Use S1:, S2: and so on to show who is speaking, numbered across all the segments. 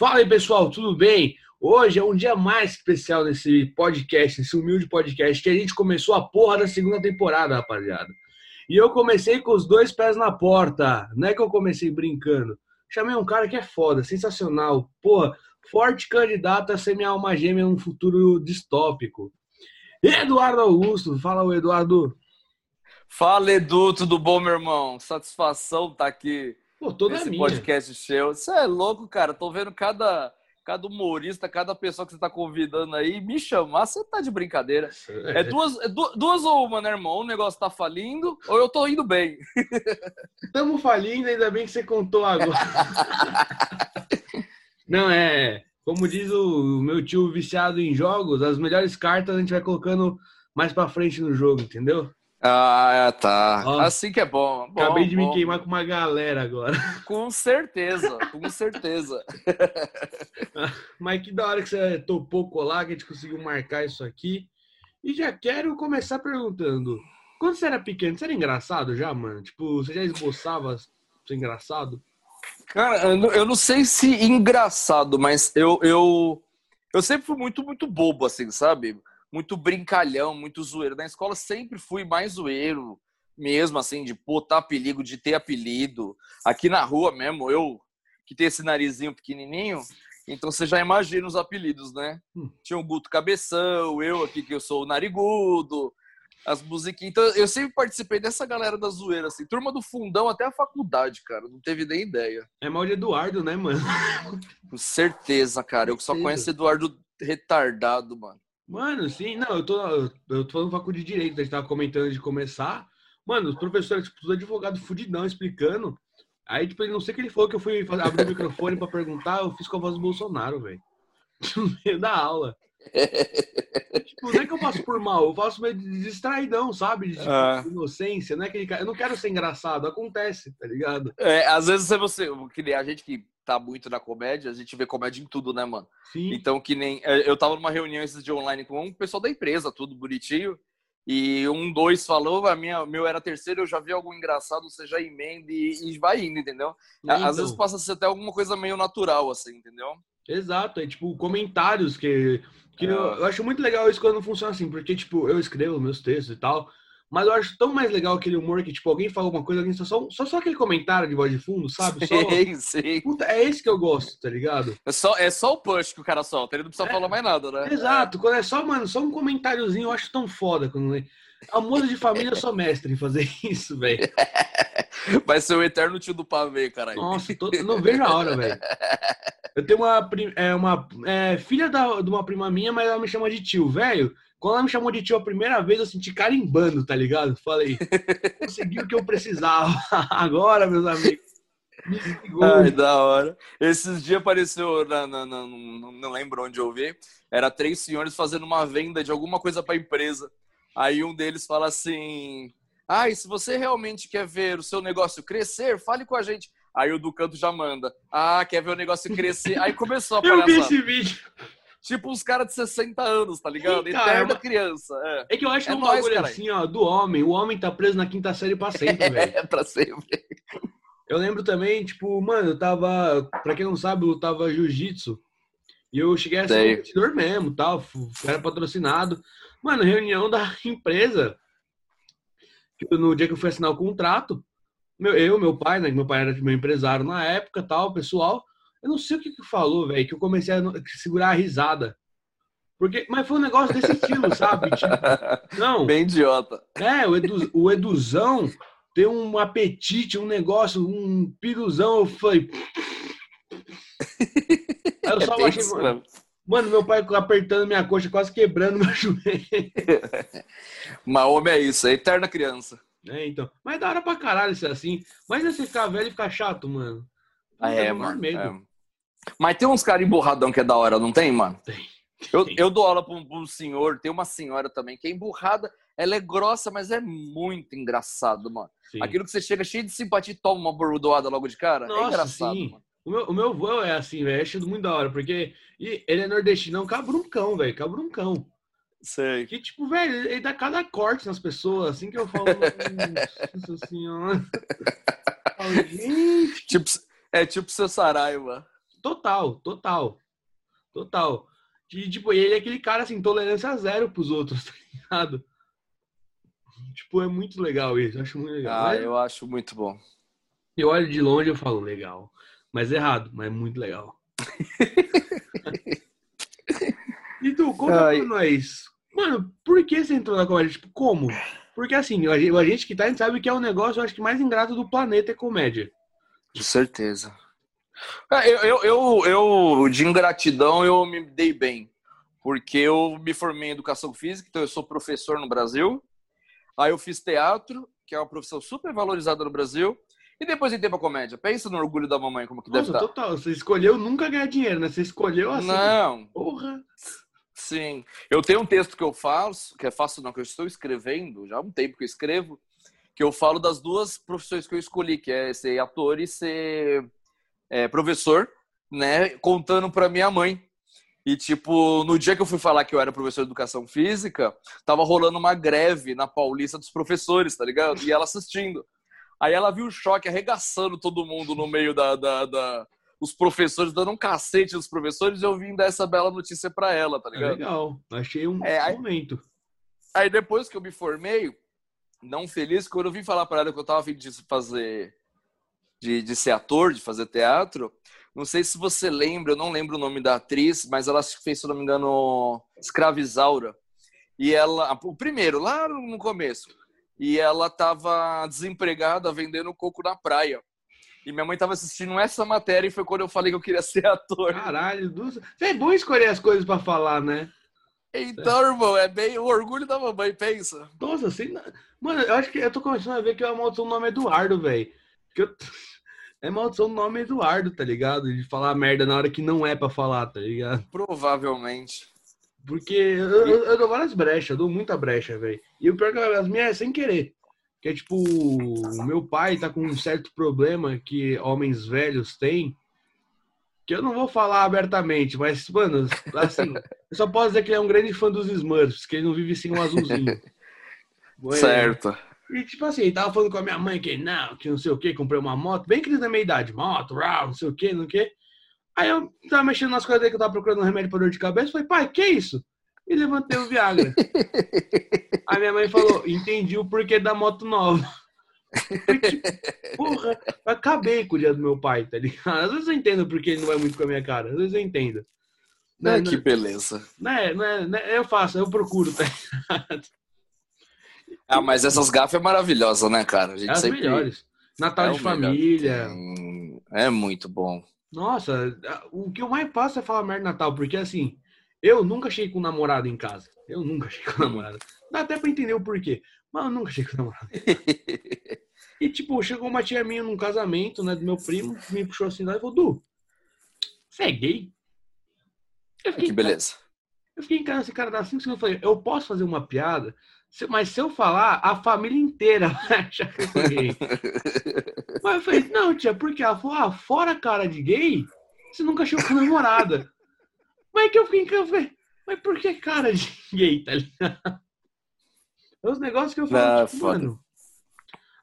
S1: Fala aí, pessoal, tudo bem? Hoje é um dia mais especial nesse podcast, nesse humilde podcast, que a gente começou a porra da segunda temporada, rapaziada. E eu comecei com os dois pés na porta, não é que eu comecei brincando. Chamei um cara que é foda, sensacional, porra, forte candidato a ser minha alma gêmea num futuro distópico. Eduardo Augusto, fala o Eduardo.
S2: Fala, Edu, tudo bom, meu irmão? Satisfação estar tá aqui
S1: Pô, toda minha.
S2: podcast seu. Você é louco, cara. Tô vendo cada, cada humorista, cada pessoa que você tá convidando aí me chamar. Você tá de brincadeira. É duas, é du- duas ou uma, né, irmão? Um negócio tá falindo ou eu tô indo bem.
S1: Tamo falindo, ainda bem que você contou agora. Não, é. Como diz o meu tio viciado em jogos, as melhores cartas a gente vai colocando mais pra frente no jogo, entendeu?
S2: Ah, tá.
S1: Ó,
S2: assim que é bom. Bom,
S1: Acabei de me
S2: bom.
S1: queimar com uma galera agora.
S2: Com certeza, com certeza.
S1: Mas que da hora que você topou colar, que a gente conseguiu marcar isso aqui. E já quero começar perguntando: quando você era pequeno, você era engraçado já, mano? Tipo, você já esboçava ser engraçado?
S2: Cara, eu não- eu não sei se engraçado, mas eu, eu, eu sempre fui muito, muito bobo, assim, sabe? Muito brincalhão, muito zoeiro. Na escola sempre fui mais zoeiro, mesmo, assim, de botar apelido, de ter apelido. Aqui na rua mesmo, eu que tenho esse narizinho pequenininho, então você já imagina os apelidos, né?
S1: Hum.
S2: Tinha o Guto Cabeção, eu aqui que eu sou o Narigudo, as musiquinhas. Então eu sempre participei dessa galera da zoeira, assim. Turma do fundão até a faculdade, cara. Não teve nem ideia.
S1: É mal de Eduardo, né, mano?
S2: Com certeza, cara. Eu só conheço Eduardo retardado, mano.
S1: Mano, sim, não, eu tô, eu tô falando faculdade de Direito, a gente tava comentando de começar. Mano, os professores, tipo, tudo advogado fudidão explicando. Aí, tipo, ele não sei o que ele falou que eu fui abrir o microfone pra perguntar, eu fiz com a voz do Bolsonaro, velho. No meio da aula. Tipo, não é que eu faço por mal, eu faço meio de distraidão, sabe? De tipo,
S2: Ah.
S1: inocência, não é aquele cara. Eu não quero ser engraçado, acontece, tá ligado?
S2: É, às vezes você, você, a gente que tá muito na comédia, a gente vê comédia em tudo, né, mano?
S1: Sim.
S2: Então, que nem. é, Eu tava numa reunião esses de online com um pessoal da empresa, tudo bonitinho. E um, dois falou, a minha, meu era terceiro, eu já vi algo engraçado, você já emenda e, e vai indo, entendeu?
S1: Né,
S2: Às
S1: então?
S2: vezes passa a ser até alguma coisa meio natural, assim, entendeu?
S1: Exato, é tipo comentários que, que
S2: É.
S1: eu, eu acho muito legal isso quando funciona assim, porque tipo, eu escrevo meus textos e tal, mas eu acho tão mais legal aquele humor que tipo, alguém fala alguma coisa, alguém só, só, só, aquele comentário de voz de fundo, sabe? Só,
S2: Sim, sim.
S1: Puta, é esse que eu gosto, tá ligado?
S2: É só, é só o push que o cara solta, ele não precisa
S1: É.
S2: falar mais nada, né?
S1: Exato, quando é só, mano, só um comentáriozinho, eu acho tão foda quando Almoço de família, eu sou mestre em fazer isso, velho.
S2: Vai ser o eterno tio do pavê, caralho.
S1: Nossa, tô- não vejo a hora, velho. Eu tenho uma, é, uma é, filha da, de uma prima minha, mas ela me chama de tio, velho. Quando ela me chamou de tio a primeira vez, eu senti carimbando, tá ligado? Falei, consegui o que eu precisava. Agora, meus amigos. Me.
S2: Ai, da hora. Esses dias apareceu, na- na- não, não lembro onde eu vi, era três senhores fazendo uma venda de alguma coisa para empresa. Aí um deles fala assim: Ah, e se você realmente quer ver o seu negócio crescer, fale com a gente. Aí o do canto já manda: Ah, quer ver o negócio crescer? Aí começou a
S1: eu vi
S2: palhaçada.
S1: esse vídeo.
S2: Tipo uns caras de 60 anos, tá ligado?
S1: Sim, cara,
S2: Eterna
S1: é uma-
S2: criança. É,
S1: É que eu acho que
S2: É
S1: é um bagulho assim, ó, do homem. O homem tá preso na quinta série pra sempre, velho.
S2: é pra sempre.
S1: Eu lembro também, tipo, mano, eu tava. Pra quem não sabe, eu lutava jiu-jitsu. E eu cheguei a ser competidor mesmo, tal. Era patrocinado. Mano, reunião da empresa. Eu- No dia que eu fui assinar o contrato, meu, eu, meu pai, né? Meu pai era meu empresário na época, tal, pessoal. Eu não sei o que que falou, velho, que eu comecei a segurar a risada. Porque, mas foi um negócio desse estilo, sabe? Tipo, não.
S2: Bem idiota.
S1: É, o, Edu, o Eduzão tem um apetite, um negócio, um piruzão. Eu falei. Aí eu só
S2: É isso
S1: mano. Mano, meu pai apertando minha coxa, quase quebrando meu joelho.
S2: Mas homem é isso, é eterna criança.
S1: É, então. Mas da hora pra caralho ser assim. Mas é você ficar velho e ficar chato, mano.
S2: Ah, é, mano.
S1: medo.
S2: é. Mas tem uns caras emburradão que é da hora, não tem, mano?
S1: Tem.
S2: Eu,
S1: Tem.
S2: eu dou aula pra um, pra um senhor, tem uma senhora também, que é emburrada, ela é grossa, mas é muito engraçado, mano.
S1: Sim.
S2: Aquilo que você chega cheio de simpatia e toma uma bordoada logo de cara, é
S1: Nossa,
S2: engraçado,
S1: sim.
S2: mano.
S1: O meu, o meu avô é assim, velho. Acho muito da hora, porque e ele é nordestinão, cabruncão, velho. Cabruncão.
S2: Sei.
S1: Que, tipo, velho, ele dá cada corte nas pessoas, assim que eu falo. Nossa senhora. Eu falo, gente.
S2: Tipo, é tipo seu Saraiva.
S1: Total, total. Total. E, tipo, ele é aquele cara, assim, tolerância zero pros outros, tá ligado? Tipo, é muito legal isso, eu acho muito legal.
S2: Ah,
S1: Mas
S2: eu acho muito bom.
S1: eu olho de longe e eu falo, legal. Mas errado, mas é muito legal. e tu, conta
S2: Ai.
S1: pra nós. Mano, por que você entrou na comédia? Tipo, como? Porque assim, a gente, que tá, a gente sabe que é o negócio, eu acho que mais ingrato do planeta é comédia.
S2: Com certeza. É, Eu, eu, eu, de ingratidão, eu me dei bem. Porque eu me formei em educação física, então eu sou professor no Brasil. Aí eu fiz teatro, que é uma profissão super valorizada no Brasil. E depois entrei pra comédia. Pensa no orgulho da mamãe, como que
S1: Nossa,
S2: deve estar.
S1: total. Você escolheu nunca ganhar dinheiro, né? Você escolheu assim.
S2: Não,
S1: Porra.
S2: sim. Eu tenho um texto que eu faço, que é faço não, que eu estou escrevendo, já há um tempo que eu escrevo, que eu falo das duas profissões que eu escolhi, que é ser ator e ser é, professor, né? Contando pra minha mãe. E, tipo, no dia que eu fui falar que eu era professor de educação física, tava rolando uma greve na Paulista dos professores, tá ligado? E ela assistindo. Aí ela viu o choque arregaçando todo mundo no meio da, da, da- os professores, dando um cacete nos professores, e eu vim dar essa bela notícia pra ela, tá ligado?
S1: legal. Achei um
S2: É, aí-
S1: momento.
S2: Aí depois que eu me formei, não feliz, quando eu vim falar pra ela que eu tava a fim de fazer, de, de ser ator, de fazer teatro, não sei se você lembra, eu não lembro o nome da atriz, mas ela fez, se eu não me engano, Escravizaura. E ela, o primeiro, lá no começo, e ela tava desempregada vendendo coco na praia. E minha mãe tava assistindo essa matéria e foi quando eu falei que eu queria ser ator.
S1: Caralho, duas... é bom escolher as coisas pra falar, né?
S2: Então, irmão, é bem o orgulho da mamãe, pensa.
S1: Nossa, assim. Mano, eu acho que eu tô começando a ver que a maldição do nome Eduardo, velho. Que eu... É maldição do nome Eduardo, tá ligado? De falar merda na hora que não é pra falar, tá ligado?
S2: Provavelmente.
S1: Porque eu, eu- eu dou várias brechas, eu dou muita brecha, velho. E o pior que as minhas é sem querer. Que é tipo, o meu pai tá com um certo problema que homens velhos têm. Que eu não vou falar abertamente, mas, mano, assim, eu só posso dizer que ele é um grande fã dos Smurfs, que ele não vive sem um azulzinho. É,
S2: Certo.
S1: E tipo assim, ele tava falando com a minha mãe que não, que não sei o que, comprei uma moto, bem que eles da minha idade, moto, rau, não sei o que, não sei o que. Aí eu tava mexendo nas coisas dele que eu tava procurando um remédio pra dor de cabeça, falei, pai, que isso? E levantei o Viagra. Aí minha mãe falou, entendi o porquê da moto nova. Tipo, porra, eu acabei com o dia do meu pai, tá ligado? Às vezes eu entendo porque ele não vai muito com a minha cara, às vezes eu entendo. Não,
S2: Ah,
S1: é-
S2: que beleza.
S1: não, é, não, é, não é- eu faço, eu procuro, tá ligado?
S2: Ah, mas essas gafas é maravilhosa, né, cara? A gente
S1: É as
S2: sempre
S1: melhores. Natal
S2: é
S1: de
S2: o melhor
S1: família.
S2: tem. É muito bom.
S1: Nossa, o que eu mais faço é falar merda de Natal, porque assim, eu nunca cheguei com namorado em casa. Eu nunca cheguei com namorado. Dá até pra entender o porquê, mas eu nunca cheguei com namorado. E tipo, chegou uma tia minha num casamento, né, do meu primo, me puxou assim lá e falou, Du, você é gay? Eu fiquei,
S2: que beleza.
S1: eu fiquei encarando esse cara dá cinco segundos e falei, eu posso fazer uma piada, mas se eu falar, a família inteira vai achar que eu sou gay. Mas eu falei, não, tia, por quê? Ela falou, ah, fora a cara de gay, você nunca chegou com a namorada. Mas é que eu fiquei falei, mas por que cara de gay, tá ligado? É os negócios que eu falo,
S2: Não,
S1: tipo,
S2: foda.
S1: mano.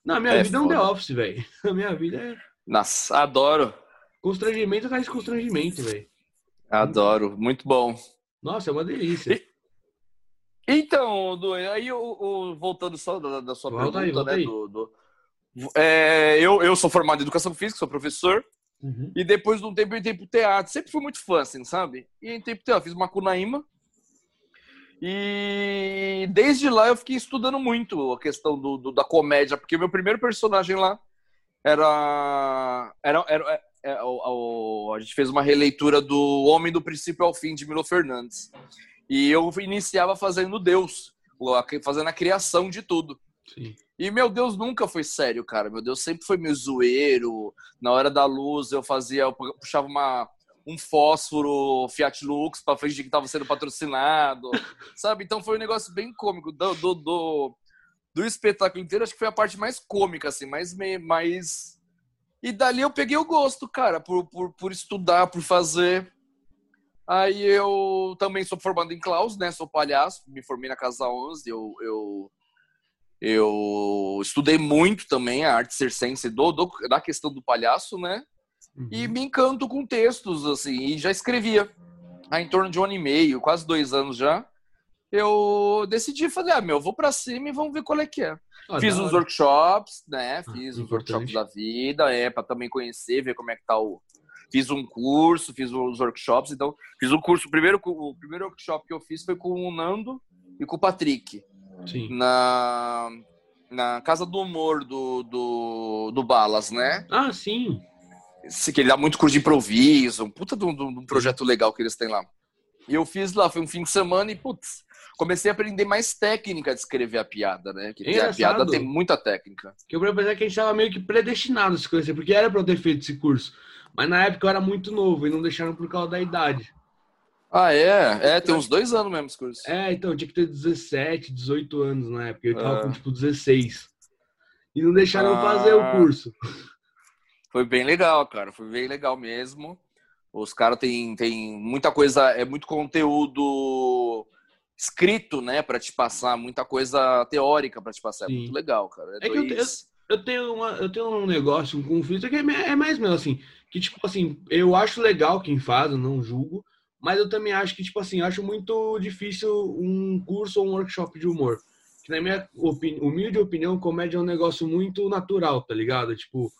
S1: Na minha
S2: É
S1: vida é um The. Office, velho. Na minha vida é
S2: Nossa, adoro.
S1: constrangimento atrás de constrangimento, velho.
S2: Adoro. Muito bom.
S1: Nossa, é uma delícia.
S2: Então, Du, aí o, o- voltando só da, da sua
S1: Volta
S2: pergunta, né?
S1: aí.
S2: Do, do- é, eu, eu sou formado em educação física, sou professor,
S1: Uhum.
S2: e depois de um tempo eu entrei pro teatro. Sempre fui muito fã, assim, sabe? E entrei pro teatro, fiz Macunaíma. E desde lá eu fiquei estudando muito a questão do, do- da comédia, porque o meu primeiro personagem lá era. era, era é, é, o- o- a gente fez uma releitura do Homem do Princípio ao Fim, de Milo Fernandes. E eu iniciava fazendo Deus, fazendo a criação de tudo.
S1: Sim.
S2: E meu Deus nunca foi sério, cara. Meu Deus sempre foi meio zoeiro. Na hora da luz eu fazia, eu puxava uma, um fósforo Fiat Lux pra fingir que tava sendo patrocinado, sabe? Então foi um negócio bem cômico. Do, do, do, do espetáculo inteiro, acho que foi a parte mais cômica, assim, mais. mais... E dali eu peguei o gosto, cara, por, por, por estudar, por fazer. Aí eu também sou formado em Klaus, né? Sou palhaço, me formei na Casa 11, eu, eu eu estudei muito também a arte circense do, do- da questão do palhaço, né? uhum. e me encanto com textos, assim, e já escrevia. Há em torno de um ano e meio, quase dois anos já, eu decidi fazer, ah, meu, vou para cima e vamos ver qual é que é. Ah, Fiz os workshops, né? Ah, Fiz ah, os workshops da vida, é, para também conhecer, ver como é que tá o. Fiz um curso, fiz os workshops, então fiz um curso. O primeiro, o primeiro workshop que eu fiz foi com o Nando e com o Patrick.
S1: Sim.
S2: Na, na Casa do Humor do, do, do Balas, né?
S1: Ah, sim.
S2: Que ele dá muito curso de improviso, um puta de um, de um projeto legal que eles têm lá. E eu fiz lá, foi um fim de semana e, putz, comecei a aprender mais técnica de escrever a piada, né? Que a piada tem muita técnica.
S1: Que eu pensar que a gente estava meio que predestinado a se conhecer, porque era para eu ter feito esse curso. Mas na época eu era muito novo e não deixaram por causa da idade.
S2: Ah, é? É, tem uns dois anos mesmo esse curso.
S1: É, então eu tinha que ter 17, 18 anos na época. Eu tava é. com tipo 16. E não deixaram ah, fazer o curso.
S2: Foi bem legal, cara. Foi bem legal mesmo. Os caras têm, têm muita coisa, é muito conteúdo escrito, né, para te passar, muita coisa teórica para te passar. É Sim. muito legal, cara.
S1: É, é que eu, eu, eu, tenho uma, eu tenho um negócio, um conflito que é, é mais mesmo assim, que tipo assim, eu acho legal quem faz, eu não julgo, mas eu também acho que, tipo assim, acho muito difícil um curso ou um workshop de humor. Que na minha opini humilde opinião, comédia é um negócio muito natural, tá ligado? Tipo,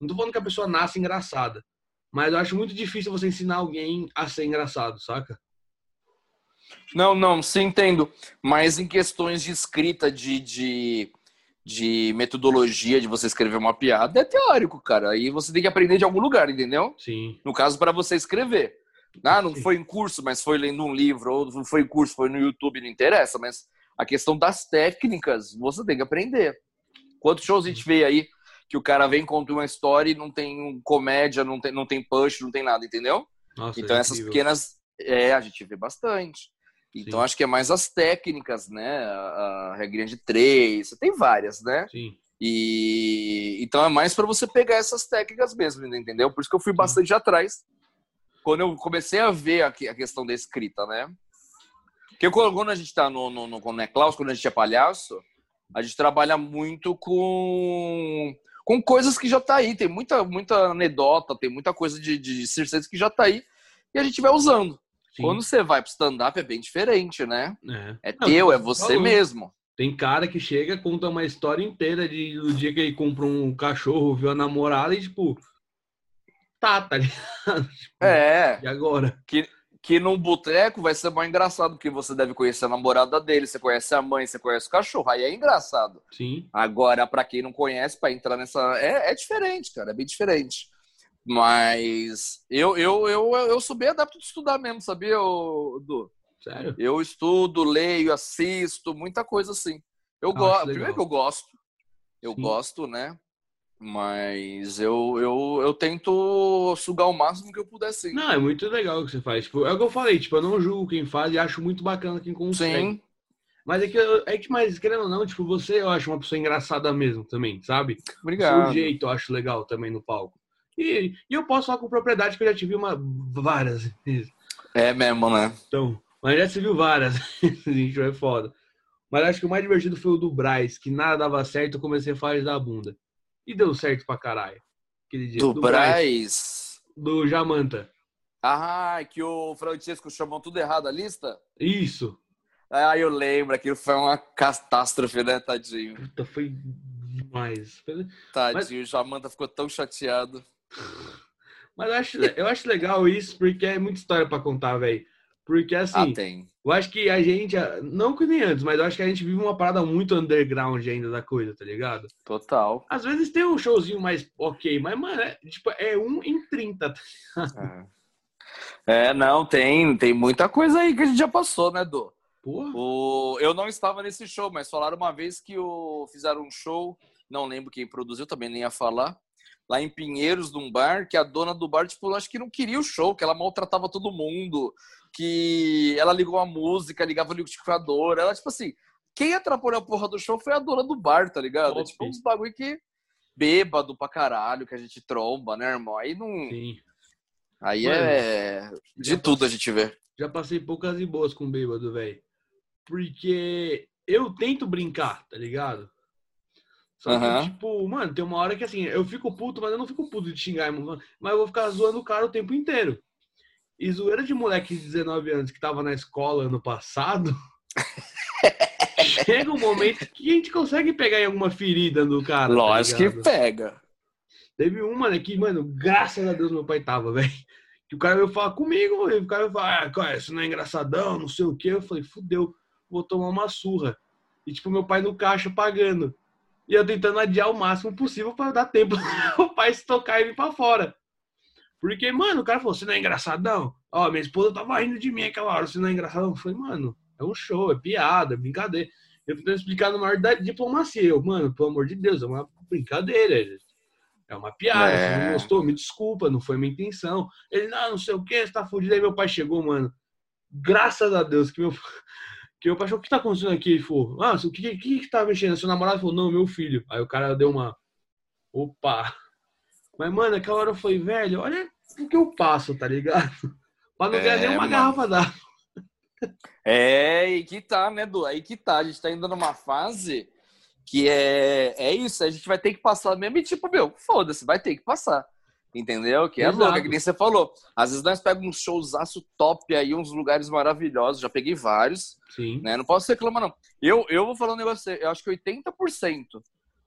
S1: não tô falando que a pessoa nasce engraçada. Mas eu acho muito difícil você ensinar alguém a ser engraçado, saca?
S2: Não, não, sim, entendo. Mas em questões de escrita, de, de, de metodologia, de você escrever uma piada, é teórico, cara. Aí você tem que aprender de algum lugar, entendeu?
S1: Sim.
S2: No caso, para você escrever. Ah, não foi em curso, mas foi lendo um livro, ou não foi em curso, foi no YouTube, não interessa, mas a questão das técnicas você tem que aprender. Quantos shows a gente vê aí que o cara vem conta uma história e não tem comédia, não tem, não tem punch, não tem nada, entendeu? Nossa, então é essas pequenas. É, a gente vê bastante. Então Sim. acho que é mais as técnicas, né? A, a regrinha de três, tem várias, né?
S1: Sim.
S2: E então é mais para você pegar essas técnicas mesmo, entendeu? Por isso que eu fui bastante Sim. atrás quando eu comecei a ver a, a questão da escrita, né? Porque quando a gente está no, no, no, no Klaus, quando a gente é palhaço, a gente trabalha muito com, com coisas que já tá aí. Tem muita, muita anedota, tem muita coisa de, de circenses que já tá aí e a gente vai usando. Sim. Quando você vai pro stand-up é bem diferente, né? É, é teu, é você falou. mesmo.
S1: Tem cara que chega, conta uma história inteira de, do dia que ele compra um cachorro, viu a namorada e, tipo, tá, tá ligado? Tipo,
S2: é.
S1: E agora?
S2: Que, que num boteco vai ser mais engraçado, porque você deve conhecer a namorada dele, você conhece a mãe, você conhece o cachorro, aí é engraçado.
S1: Sim.
S2: Agora, para quem não conhece, para entrar nessa. É, é diferente, cara, é bem diferente. Mas eu, eu, eu, eu sou bem adapto de estudar mesmo, sabia, Du?
S1: Sério?
S2: Eu estudo, leio, assisto, muita coisa assim. Eu ah, gosto. Primeiro que eu gosto. Eu Sim. gosto, né? Mas eu, eu, eu tento sugar o máximo que eu puder, sim.
S1: Não, é muito legal o que você faz. Tipo, é o que eu falei, tipo, eu não julgo quem faz e acho muito bacana quem consegue. Sim. Mas é que, é que, mais, querendo ou não, tipo, você eu acho uma pessoa engraçada mesmo também, sabe?
S2: Obrigado.
S1: O seu jeito eu acho legal também no palco. E, e eu posso falar com propriedade que eu já te vi uma, várias.
S2: É mesmo, né?
S1: Então, mas já se viu várias. Gente, é foda. Mas acho que o mais divertido foi o do Braz, que nada dava certo, eu comecei a falar da bunda. E deu certo pra caralho.
S2: Aquele dia. Do, do Braz.
S1: Do Jamanta.
S2: Ah, que o Francisco chamou tudo errado a lista?
S1: Isso.
S2: Ah, eu lembro, aquilo foi uma catástrofe, né, tadinho?
S1: Puta, foi demais.
S2: Tadinho, Mas... o Jamanta ficou tão chateado.
S1: Mas eu acho, eu acho legal isso, porque é muita história para contar, velho. Porque assim,
S2: ah,
S1: eu acho que a gente, não que nem antes, mas eu acho que a gente vive uma parada muito underground ainda da coisa, tá ligado?
S2: Total.
S1: Às vezes tem um showzinho mais ok, mas, mano, é, tipo, é um em 30, tá
S2: ligado? É. é, não, tem, tem muita coisa aí que a gente já passou, né, Dô?
S1: Porra.
S2: O, eu não estava nesse show, mas falaram uma vez que o, fizeram um show, não lembro quem produziu, também nem ia falar, lá em Pinheiros, num bar, que a dona do bar, tipo, acho que não queria o show, que ela maltratava todo mundo, que ela ligou a música, ligava o liquidificador, ela, tipo assim, quem atrapalhou a porra do show foi a dona do bar, tá ligado? É tipo uns bagulho que bêbado pra caralho, que a gente tromba, né, irmão? Aí não... Sim. Aí Mano, é... De tudo passei, a gente vê.
S1: Já passei poucas e boas com bêbado, velho. Porque eu tento brincar, tá ligado? Só que, tipo, mano, tem uma hora que assim, eu fico puto, mas eu não fico puto de xingar, mas eu vou ficar zoando o cara o tempo inteiro. E zoeira de moleque de 19 anos que tava na escola ano passado. chega um momento que a gente consegue pegar em alguma ferida do cara.
S2: Tá Lógico tá que pega.
S1: Teve uma, né, que, mano, graças a Deus meu pai tava, velho. Que o cara veio falar comigo, e o cara veio falar, ah, cara, isso não é engraçadão, não sei o quê. Eu falei, fudeu, vou tomar uma surra. E, tipo, meu pai no caixa pagando. E eu tentando adiar o máximo possível para dar tempo o pai se tocar e vir pra fora. Porque, mano, o cara falou, você não é engraçadão? Ó, minha esposa tava rindo de mim aquela hora, você não é engraçadão? Eu falei, mano, é um show, é piada, é brincadeira. Eu tentando explicar no maior da diplomacia. Eu, mano, pelo amor de Deus, é uma brincadeira. É uma piada. É. Você não gostou? Me desculpa, não foi minha intenção. Ele, não, não sei o que, você tá fudido. Aí meu pai chegou, mano. Graças a Deus que meu, que pai achou, o que tá acontecendo aqui? Ele falou, ah, o que, que, que tá mexendo? Seu namorado falou, não, meu filho. Aí o cara deu uma. Opa! Mas, mano, aquela hora eu falei, velho, olha o que eu passo, tá ligado? Pra não ganhar é, nenhuma garrafa d'água.
S2: É, aí que tá, né, Du? Aí que tá. A gente tá indo numa fase que é, é isso. A gente vai ter que passar mesmo e, tipo, meu, foda-se, vai ter que passar. Entendeu? Que é louco, que nem você falou. Às vezes nós pegamos um showzaço top aí, uns lugares maravilhosos. Já peguei vários.
S1: Sim.
S2: Né? Não posso reclamar, não. Eu, eu vou falar um negócio, eu acho que 80%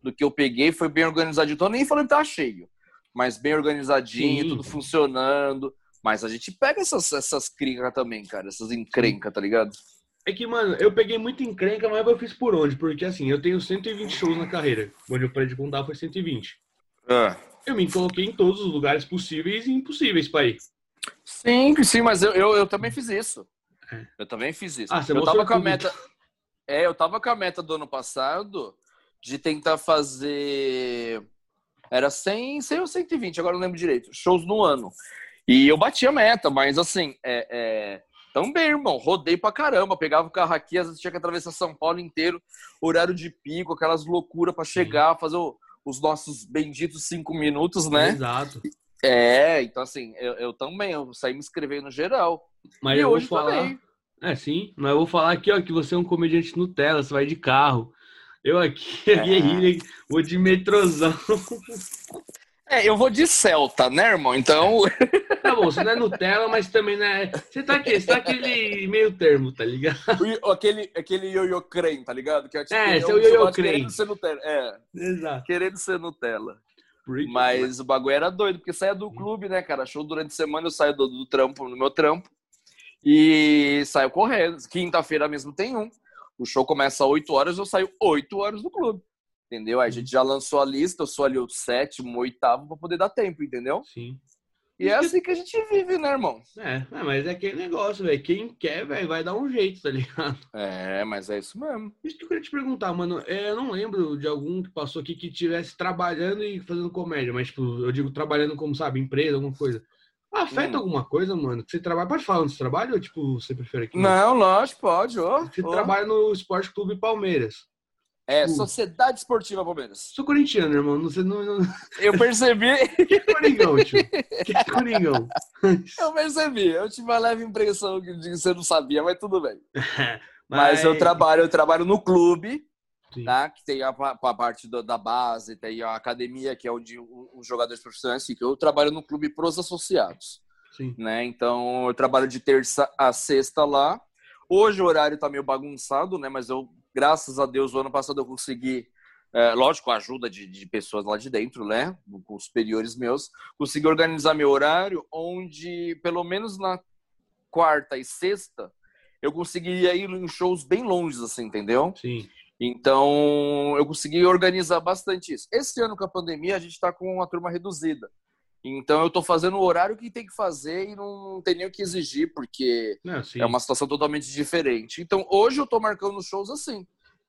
S2: do que eu peguei foi bem organizadinho. Tô nem falando que tá cheio mas bem organizadinho, Sim. tudo funcionando. Mas a gente pega essas, essas crincas também, cara, essas encrencas, tá ligado?
S1: É que, mano, eu peguei muita encrenca, mas eu fiz por onde? Porque, assim, eu tenho 120 shows na carreira. Onde eu parei de contar foi 120. Eu me coloquei em todos os lugares possíveis e impossíveis pra ir.
S2: Sim, sim, mas eu, eu, eu também fiz isso. É. Eu também fiz isso.
S1: Ah, você
S2: eu tava com a meta. É, eu tava com a meta do ano passado de tentar fazer era 100, 100 ou 120, agora não lembro direito. Shows no ano. E eu bati a meta, mas assim, é, é... também, irmão, rodei pra caramba. Pegava o carro aqui, às vezes tinha que atravessar São Paulo inteiro, horário de pico, aquelas loucuras para chegar, fazer o, os nossos benditos cinco minutos, né?
S1: Exato.
S2: É, então assim, eu, eu também, eu saí me inscrevendo no geral.
S1: Mas e eu hoje vou falar. Também. É, sim, mas eu vou falar aqui, ó, que você é um comediante Nutella, você vai de carro. Eu aqui, é. guerrilha, vou de metrozão.
S2: É, eu vou de Celta, né, irmão? Então.
S1: Tá bom, você não é Nutella, mas também não é. Você tá aqui, você tá aquele meio termo, tá ligado?
S2: aquele aquele yo-yo creme, tá ligado?
S1: Que é, tipo, é, seu yo-yo creme.
S2: Querendo ser Nutella. É.
S1: Exato.
S2: Querendo ser Nutella. Mas o bagulho era doido, porque saia do clube, né, cara? Show durante a semana, eu saio do, do trampo, no meu trampo. E saio correndo. Quinta-feira mesmo tem um. O show começa às 8 horas, eu saio 8 horas do clube. Entendeu? Aí a gente já lançou a lista, eu sou ali o sétimo, oitavo, para poder dar tempo, entendeu?
S1: Sim.
S2: E é assim que a gente vive, né, irmão?
S1: É, é mas é aquele negócio, velho. Quem quer, velho, vai dar um jeito, tá ligado?
S2: É, mas é isso mesmo.
S1: Isso que eu queria te perguntar, mano. É, eu não lembro de algum que passou aqui que estivesse trabalhando e fazendo comédia, mas, tipo, eu digo trabalhando como, sabe, empresa, alguma coisa. Afeta hum. alguma coisa, mano? Você trabalha, pode falar onde trabalha ou tipo, você prefere aqui?
S2: Não, lógico, pode. Oh,
S1: você oh. trabalha no Esporte Clube Palmeiras.
S2: É, uh. Sociedade Esportiva Palmeiras.
S1: Sou corintiano, irmão. Não, não, não...
S2: Eu percebi.
S1: que Coringão, tio? Que Coringão?
S2: eu percebi. Eu tive uma leve impressão de que você não sabia, mas tudo bem. mas... mas eu trabalho, eu trabalho no clube Tá? Que tem a, a parte do, da base, tem a academia, que é onde os jogadores profissionais ficam. Eu trabalho no clube pros associados.
S1: Sim.
S2: Né? Então, eu trabalho de terça a sexta lá. Hoje o horário tá meio bagunçado, né? Mas eu, graças a Deus, o ano passado eu consegui, é, lógico, com a ajuda de, de, pessoas lá de dentro, né? Com os superiores meus, consegui organizar meu horário, onde, pelo menos na quarta e sexta, eu conseguiria ir em shows bem longe, assim, entendeu?
S1: Sim.
S2: Então, eu consegui organizar bastante isso. Esse ano, com a pandemia, a gente está com uma turma reduzida. Então, eu estou fazendo o horário que tem que fazer e não tem nem o que exigir, porque é, é uma situação totalmente diferente. Então, hoje eu estou marcando shows assim.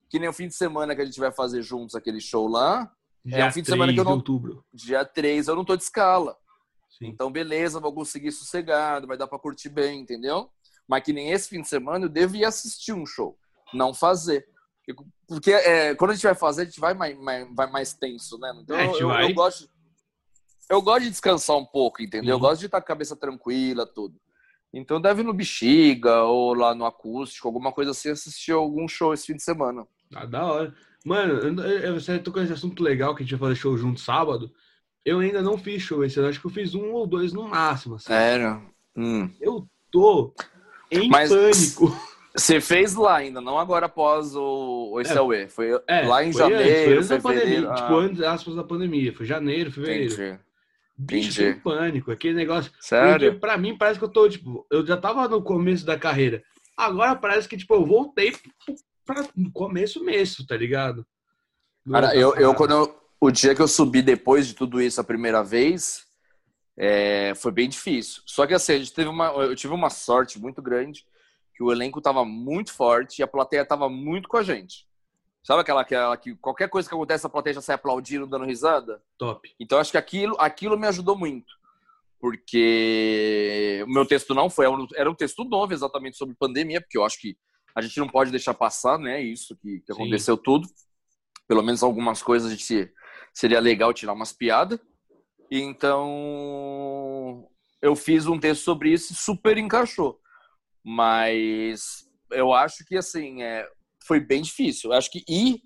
S2: Que nem o fim de semana que a gente vai fazer juntos aquele show lá.
S1: Dia é um fim de semana que eu não. De outubro.
S2: Dia 3 eu não tô de escala. Sim. Então, beleza, vou conseguir sossegado, vai dar para curtir bem, entendeu? Mas que nem esse fim de semana eu devia assistir um show, não fazer. Porque é, quando a gente vai fazer, a gente vai mais, mais, vai mais tenso, né? Então, é, eu, eu, gosto, eu gosto de descansar um pouco, entendeu? Eu gosto de estar com a cabeça tranquila, tudo. Então deve ir no Bexiga ou lá no acústico, alguma coisa assim, assistir algum show esse fim de semana.
S1: Ah, da hora. Mano, você tocou esse assunto legal que a gente vai fazer show junto sábado. Eu ainda não fiz show esse ano, acho que eu fiz um ou dois no máximo. Assim.
S2: Sério? Hum.
S1: Eu tô em
S2: Mas-
S1: pânico.
S2: Você fez lá ainda, não agora após o, o ICAUE. Foi
S1: É,
S2: lá em
S1: foi antes, foi
S2: janeiro,
S1: antes da
S2: fevereiro.
S1: pandemia.
S2: ah,
S1: Tipo, antes aspas da pandemia. Foi janeiro, fevereiro.
S2: entendi.
S1: Bicho,
S2: entendi.
S1: eu tô em pânico. Aquele negócio.
S2: Sério?
S1: Porque pra mim parece que eu tô, tipo, eu já tava no começo da carreira. Agora parece que, tipo, eu voltei pra no começo mesmo, tá ligado?
S2: Cara,
S1: Nossa,
S2: eu, eu quando eu- o dia que eu subi depois de tudo isso a primeira vez, é, foi bem difícil. Só que assim, a gente teve uma, eu tive uma sorte muito grande que o elenco tava muito forte e a plateia tava muito com a gente. Sabe aquela, aquela que qualquer coisa que acontece a plateia já sai aplaudindo, dando risada?
S1: Top.
S2: Então acho que aquilo, aquilo me ajudou muito. Porque o meu texto não foi, era um texto novo exatamente sobre pandemia, porque eu acho que a gente não pode deixar passar, né? Isso que, que
S1: Sim.
S2: aconteceu tudo. Pelo menos algumas coisas a gente seria legal tirar umas piadas. Então eu fiz um texto sobre isso e super encaixou. Mas eu acho que assim, é, foi bem difícil. Eu acho que ir,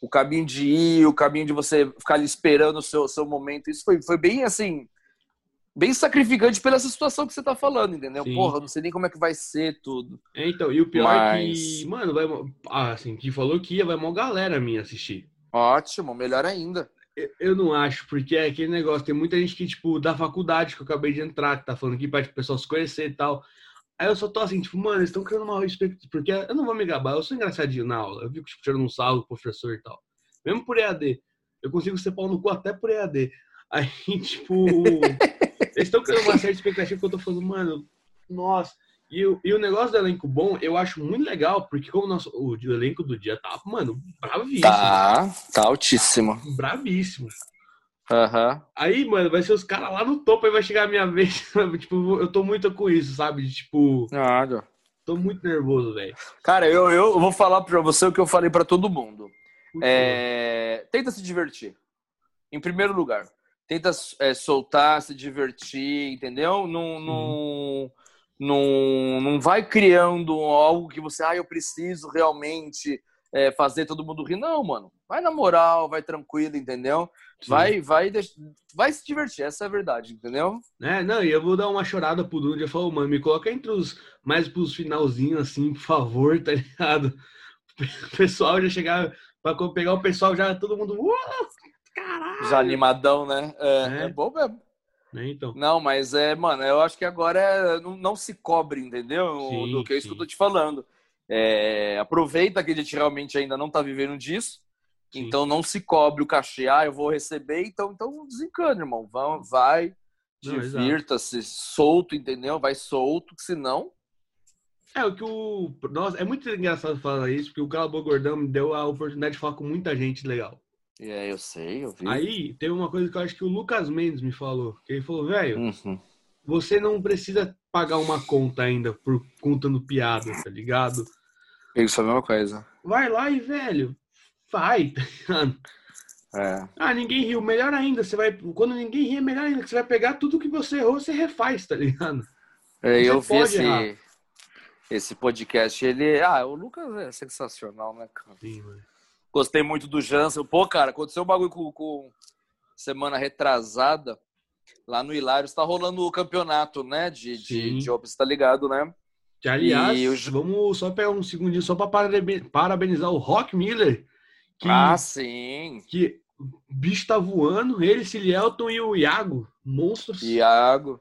S2: o caminho de ir, o caminho de você ficar ali esperando o seu, seu momento, isso foi, foi bem assim, bem sacrificante pela essa situação que você tá falando, entendeu?
S1: Sim.
S2: Porra, não sei nem como é que vai ser tudo.
S1: É, então, e o pior é
S2: Mas-
S1: que, mano, vai. Ah, assim, que falou que ia, vai uma galera minha assistir.
S2: Ótimo, melhor ainda.
S1: Eu- Eu não acho, porque é aquele negócio, tem muita gente que, tipo, da faculdade que eu acabei de entrar, que tá falando aqui pra tipo, o pessoal se conhecer e tal. Aí eu só tô assim, tipo, mano, eles estão criando uma expectativa, porque eu não vou me gabar, eu sou engraçadinho na aula, eu fico, tipo, tirando um salvo pro professor e tal. Mesmo por EAD, eu consigo ser pau no cu até por EAD. Aí, tipo, eles estão criando uma certa expectativa que eu tô falando, mano, nossa. E, o- e o negócio do elenco bom, eu acho muito legal, porque como o, nosso, o, elenco do dia tá, mano, bravíssimo.
S2: Tá, tá altíssimo.
S1: Bravíssimo.
S2: Aham.
S1: Aí, mano, vai ser os caras lá no topo, aí vai chegar a minha vez. tipo, eu tô muito com isso, sabe? Tipo,
S2: Nada.
S1: tô muito nervoso, velho.
S2: Cara, eu, eu vou falar pra você o que eu falei pra todo mundo. É, tenta se divertir. Em primeiro lugar. Tenta é, soltar, se divertir, entendeu? Não, não, não, não vai criando algo que você, ah, eu preciso realmente é, fazer todo mundo rir. Não, mano. Vai na moral, vai tranquilo, entendeu? Vai, vai, vai se divertir, essa é a verdade, entendeu?
S1: É, não, e eu vou dar uma chorada pro Dudu. Já falou, mano, me coloca entre os mais pros finalzinhos, assim, por favor, tá ligado? O pessoal já chegar, pra pegar o pessoal já, todo mundo, "Uau, caralho!
S2: Já animadão, né? É,
S1: É.
S2: é bom mesmo.
S1: Né, então,
S2: Não, mas é, mano, eu acho que agora é- não, não se cobre, entendeu?
S1: Sim,
S2: Do que é isso que eu tô te falando. É, aproveita que a gente realmente ainda não tá vivendo disso.
S1: Sim.
S2: Então não se cobre o cachê, ah, eu vou receber, então, então desencana, irmão. Vai, vai divirta-se, solto, entendeu? Vai solto, que senão.
S1: É, o que o. Nossa, é muito engraçado falar isso, porque o Cala Boa Gordão me deu a oportunidade de falar com muita gente legal.
S2: É, eu sei, eu vi.
S1: Aí teve uma coisa que eu acho que o Lucas Mendes me falou. Que ele falou, velho,
S2: Uhum.
S1: você não precisa pagar uma conta ainda por contando piada, tá ligado?
S2: Isso é a mesma coisa.
S1: Vai lá e, velho, vai, tá ligado?
S2: É.
S1: Ah, ninguém riu. Melhor ainda, você vai. Quando ninguém ri, é melhor ainda, que você vai pegar tudo que você errou, você refaz, tá ligado?
S2: É, eu vi esse,
S1: errar.
S2: esse podcast, ele. Ah, o Lucas é sensacional, né, cara?
S1: Sim, mano.
S2: Gostei muito do Jansen. Pô, cara, aconteceu um bagulho com, com semana retrasada. Lá no Hilários tá rolando o campeonato, né? De, de, de você tá ligado, né?
S1: Que, aliás,
S2: E
S1: vamos só pegar um segundinho só para parabenizar o Rock Miller. Que,
S2: Ah, sim.
S1: que o bicho tá voando, ele, Silielton e o Iago, monstros.
S2: Iago.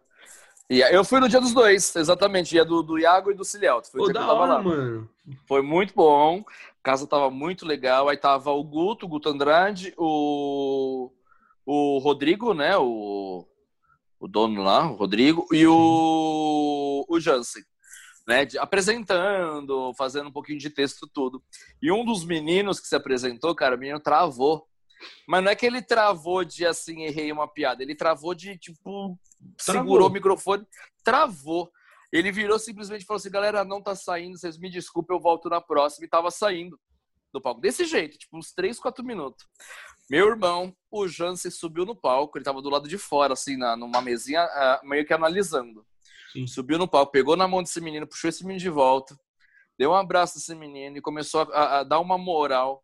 S2: E eu fui no dia dos dois, exatamente. Dia do, do Iago e do Cilielto. Foi o dia que
S1: da
S2: eu tava
S1: hora,
S2: lá.
S1: mano.
S2: Foi muito bom. A casa tava muito legal. Aí tava o Guto, o Guto Andrade, o, o Rodrigo, né? O, o dono lá, o Rodrigo, e o, o Jansen. Né, de- apresentando, fazendo um pouquinho de texto tudo. E um dos meninos que se apresentou, cara, o menino travou. Mas não é que ele travou de assim, errei uma piada. Ele travou de, tipo,
S1: Travou.
S2: segurou o microfone, travou. Ele virou simplesmente e falou assim: galera, não tá saindo, vocês me desculpem, eu volto na próxima. E tava saindo do palco. Desse jeito, tipo, uns 3, 4 minutos. Meu irmão, o Jansen subiu no palco, ele tava do lado de fora, assim, na, numa mesinha, ah, meio que analisando.
S1: Sim.
S2: Subiu no palco, pegou na mão desse menino, puxou esse menino de volta. deu um abraço nesse menino e começou a, a dar uma moral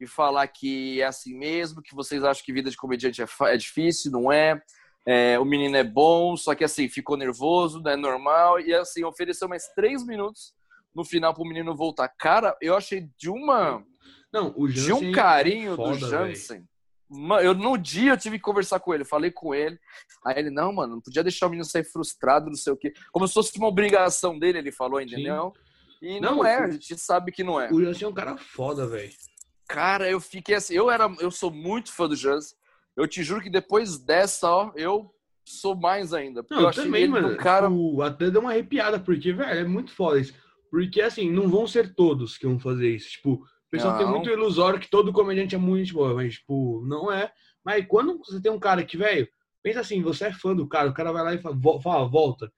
S2: e falar que é assim mesmo, que vocês acham que vida de comediante é, é difícil, não é? é? O menino é bom, só que assim, ficou nervoso, não é normal, e assim, ofereceu mais três minutos no final pro menino voltar. Cara, eu achei de uma.
S1: Não, o
S2: de um carinho é foda, do Jansen. Eu, no dia eu tive que conversar com ele, falei com ele. Aí ele, não, mano, não podia deixar o menino sair frustrado, não sei o quê. Como se fosse uma obrigação dele, ele falou, entendeu? Sim. E não, não é, a gente sabe que não é.
S1: O Jansen é um cara foda, velho.
S2: Cara, eu fiquei assim, eu era, eu sou muito fã do Jansen. Eu te juro que depois dessa, ó, eu sou mais ainda.
S1: Não, eu também, mano. Cara... Tipo, até deu uma arrepiada, porque, velho, é muito foda isso. Porque, assim, não vão ser todos que vão fazer isso. Tipo, o pessoal tem muito ilusório que todo comediante é muito boa, mas, tipo, não é. Mas quando você tem um cara que, velho, pensa assim, você é fã do cara, o cara vai lá e fala, fala volta.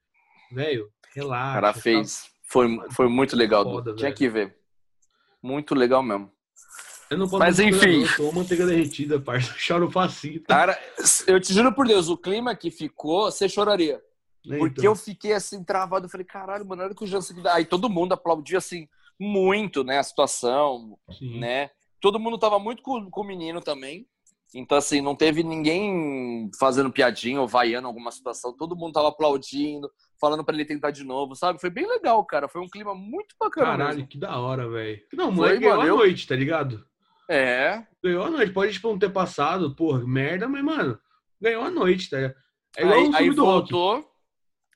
S1: Velho, relaxa. O
S2: cara fez. Tá... Foi, foi muito legal. Foda, Tinha que ver. Muito legal mesmo.
S1: Eu não posso
S2: Mas enfim.
S1: Tô manteiga derretida, parça. Choro facinho.
S2: Cara, eu te juro por Deus, o clima que ficou, você choraria. Porque então. eu fiquei assim, travado. Eu falei, caralho, mano, olha que o Jansen. Aí todo mundo aplaudiu assim muito, né, a situação, Sim. né? Todo mundo tava muito com, com o menino também. Então, assim, não teve ninguém fazendo piadinha ou vaiando alguma situação. Todo mundo tava aplaudindo, falando para ele tentar de novo, sabe? Foi bem legal, cara. Foi um clima muito bacana.
S1: Caralho,
S2: mesmo.
S1: que da hora, velho. Não, moleque ganhou a noite, tá ligado?
S2: É.
S1: Ganhou a noite. Pode, tipo, não ter passado, porra, merda, mas, mano, ganhou a noite, tá ligado? É igual aí, o aí do
S2: voltou. Rock.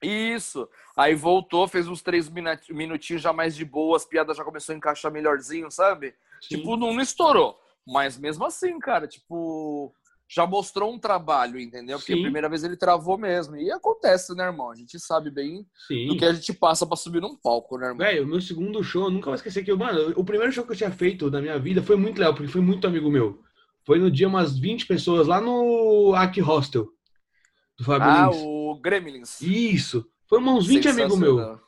S2: Isso. Aí voltou, fez uns três minutinhos já mais de boa, as piadas já começou a encaixar melhorzinho, sabe? Sim. Tipo, não, não estourou. Mas mesmo assim, cara, tipo, já mostrou um trabalho, entendeu? Porque Sim. a primeira vez ele travou mesmo. E acontece, né, irmão? A gente sabe bem Sim. do que a gente passa para subir num palco, né, irmão?
S1: Velho, o meu segundo show, eu nunca vou esquecer que, eu, mano, o primeiro show que eu tinha feito na minha vida foi muito legal, porque foi muito amigo meu. Foi no dia umas 20 pessoas lá no Aki Hostel.
S2: Do Fábio ah, Lins. o Gremlins.
S1: Isso. Foi uns 20 amigos meus.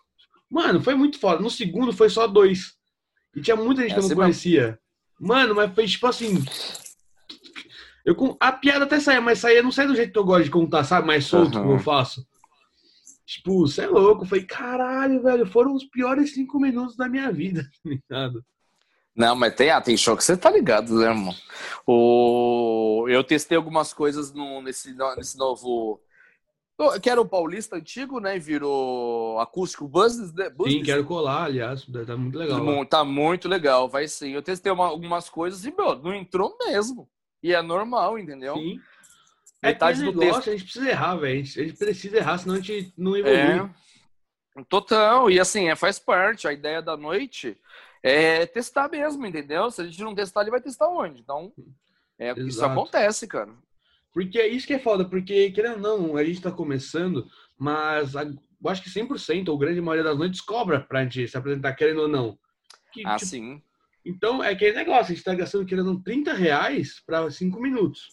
S1: Mano, foi muito foda. No segundo foi só dois. E tinha muita gente é, que eu não conhecia. Mano, mas foi tipo assim. Eu, a piada até saía, mas saía, não sai do jeito que eu gosto de contar, sabe? Mais solto uhum. como eu faço. Tipo, você é louco. Eu falei, caralho, velho, foram os piores cinco minutos da minha vida, tá ligado?
S2: Não, mas tem, ah, tem show que você tá ligado, né, irmão? O... Eu testei algumas coisas no, nesse, nesse novo. Que era o Paulista antigo, né? Virou acústico Business, né?
S1: Business. Sim, quero colar, aliás. Tá muito legal. Lá.
S2: Tá muito legal, vai sim. Eu testei uma, algumas coisas e, meu, não entrou mesmo. E é normal, entendeu? Sim.
S1: É Metade do negócio, texto. A gente precisa errar, velho. A gente precisa errar, senão a gente não evolui. É.
S2: Total. E assim, é, faz parte. A ideia da noite é testar mesmo, entendeu? Se a gente não testar, ele vai testar onde? Então, é, isso acontece, cara.
S1: Porque é isso que é foda, porque, querendo ou não, a gente tá começando, mas a, eu acho que 100%, ou grande maioria das noites, cobra pra gente se apresentar, querendo ou não.
S2: Que, ah, tipo, sim.
S1: Então, é aquele negócio, a gente tá gastando, querendo 30 reais pra 5 minutos.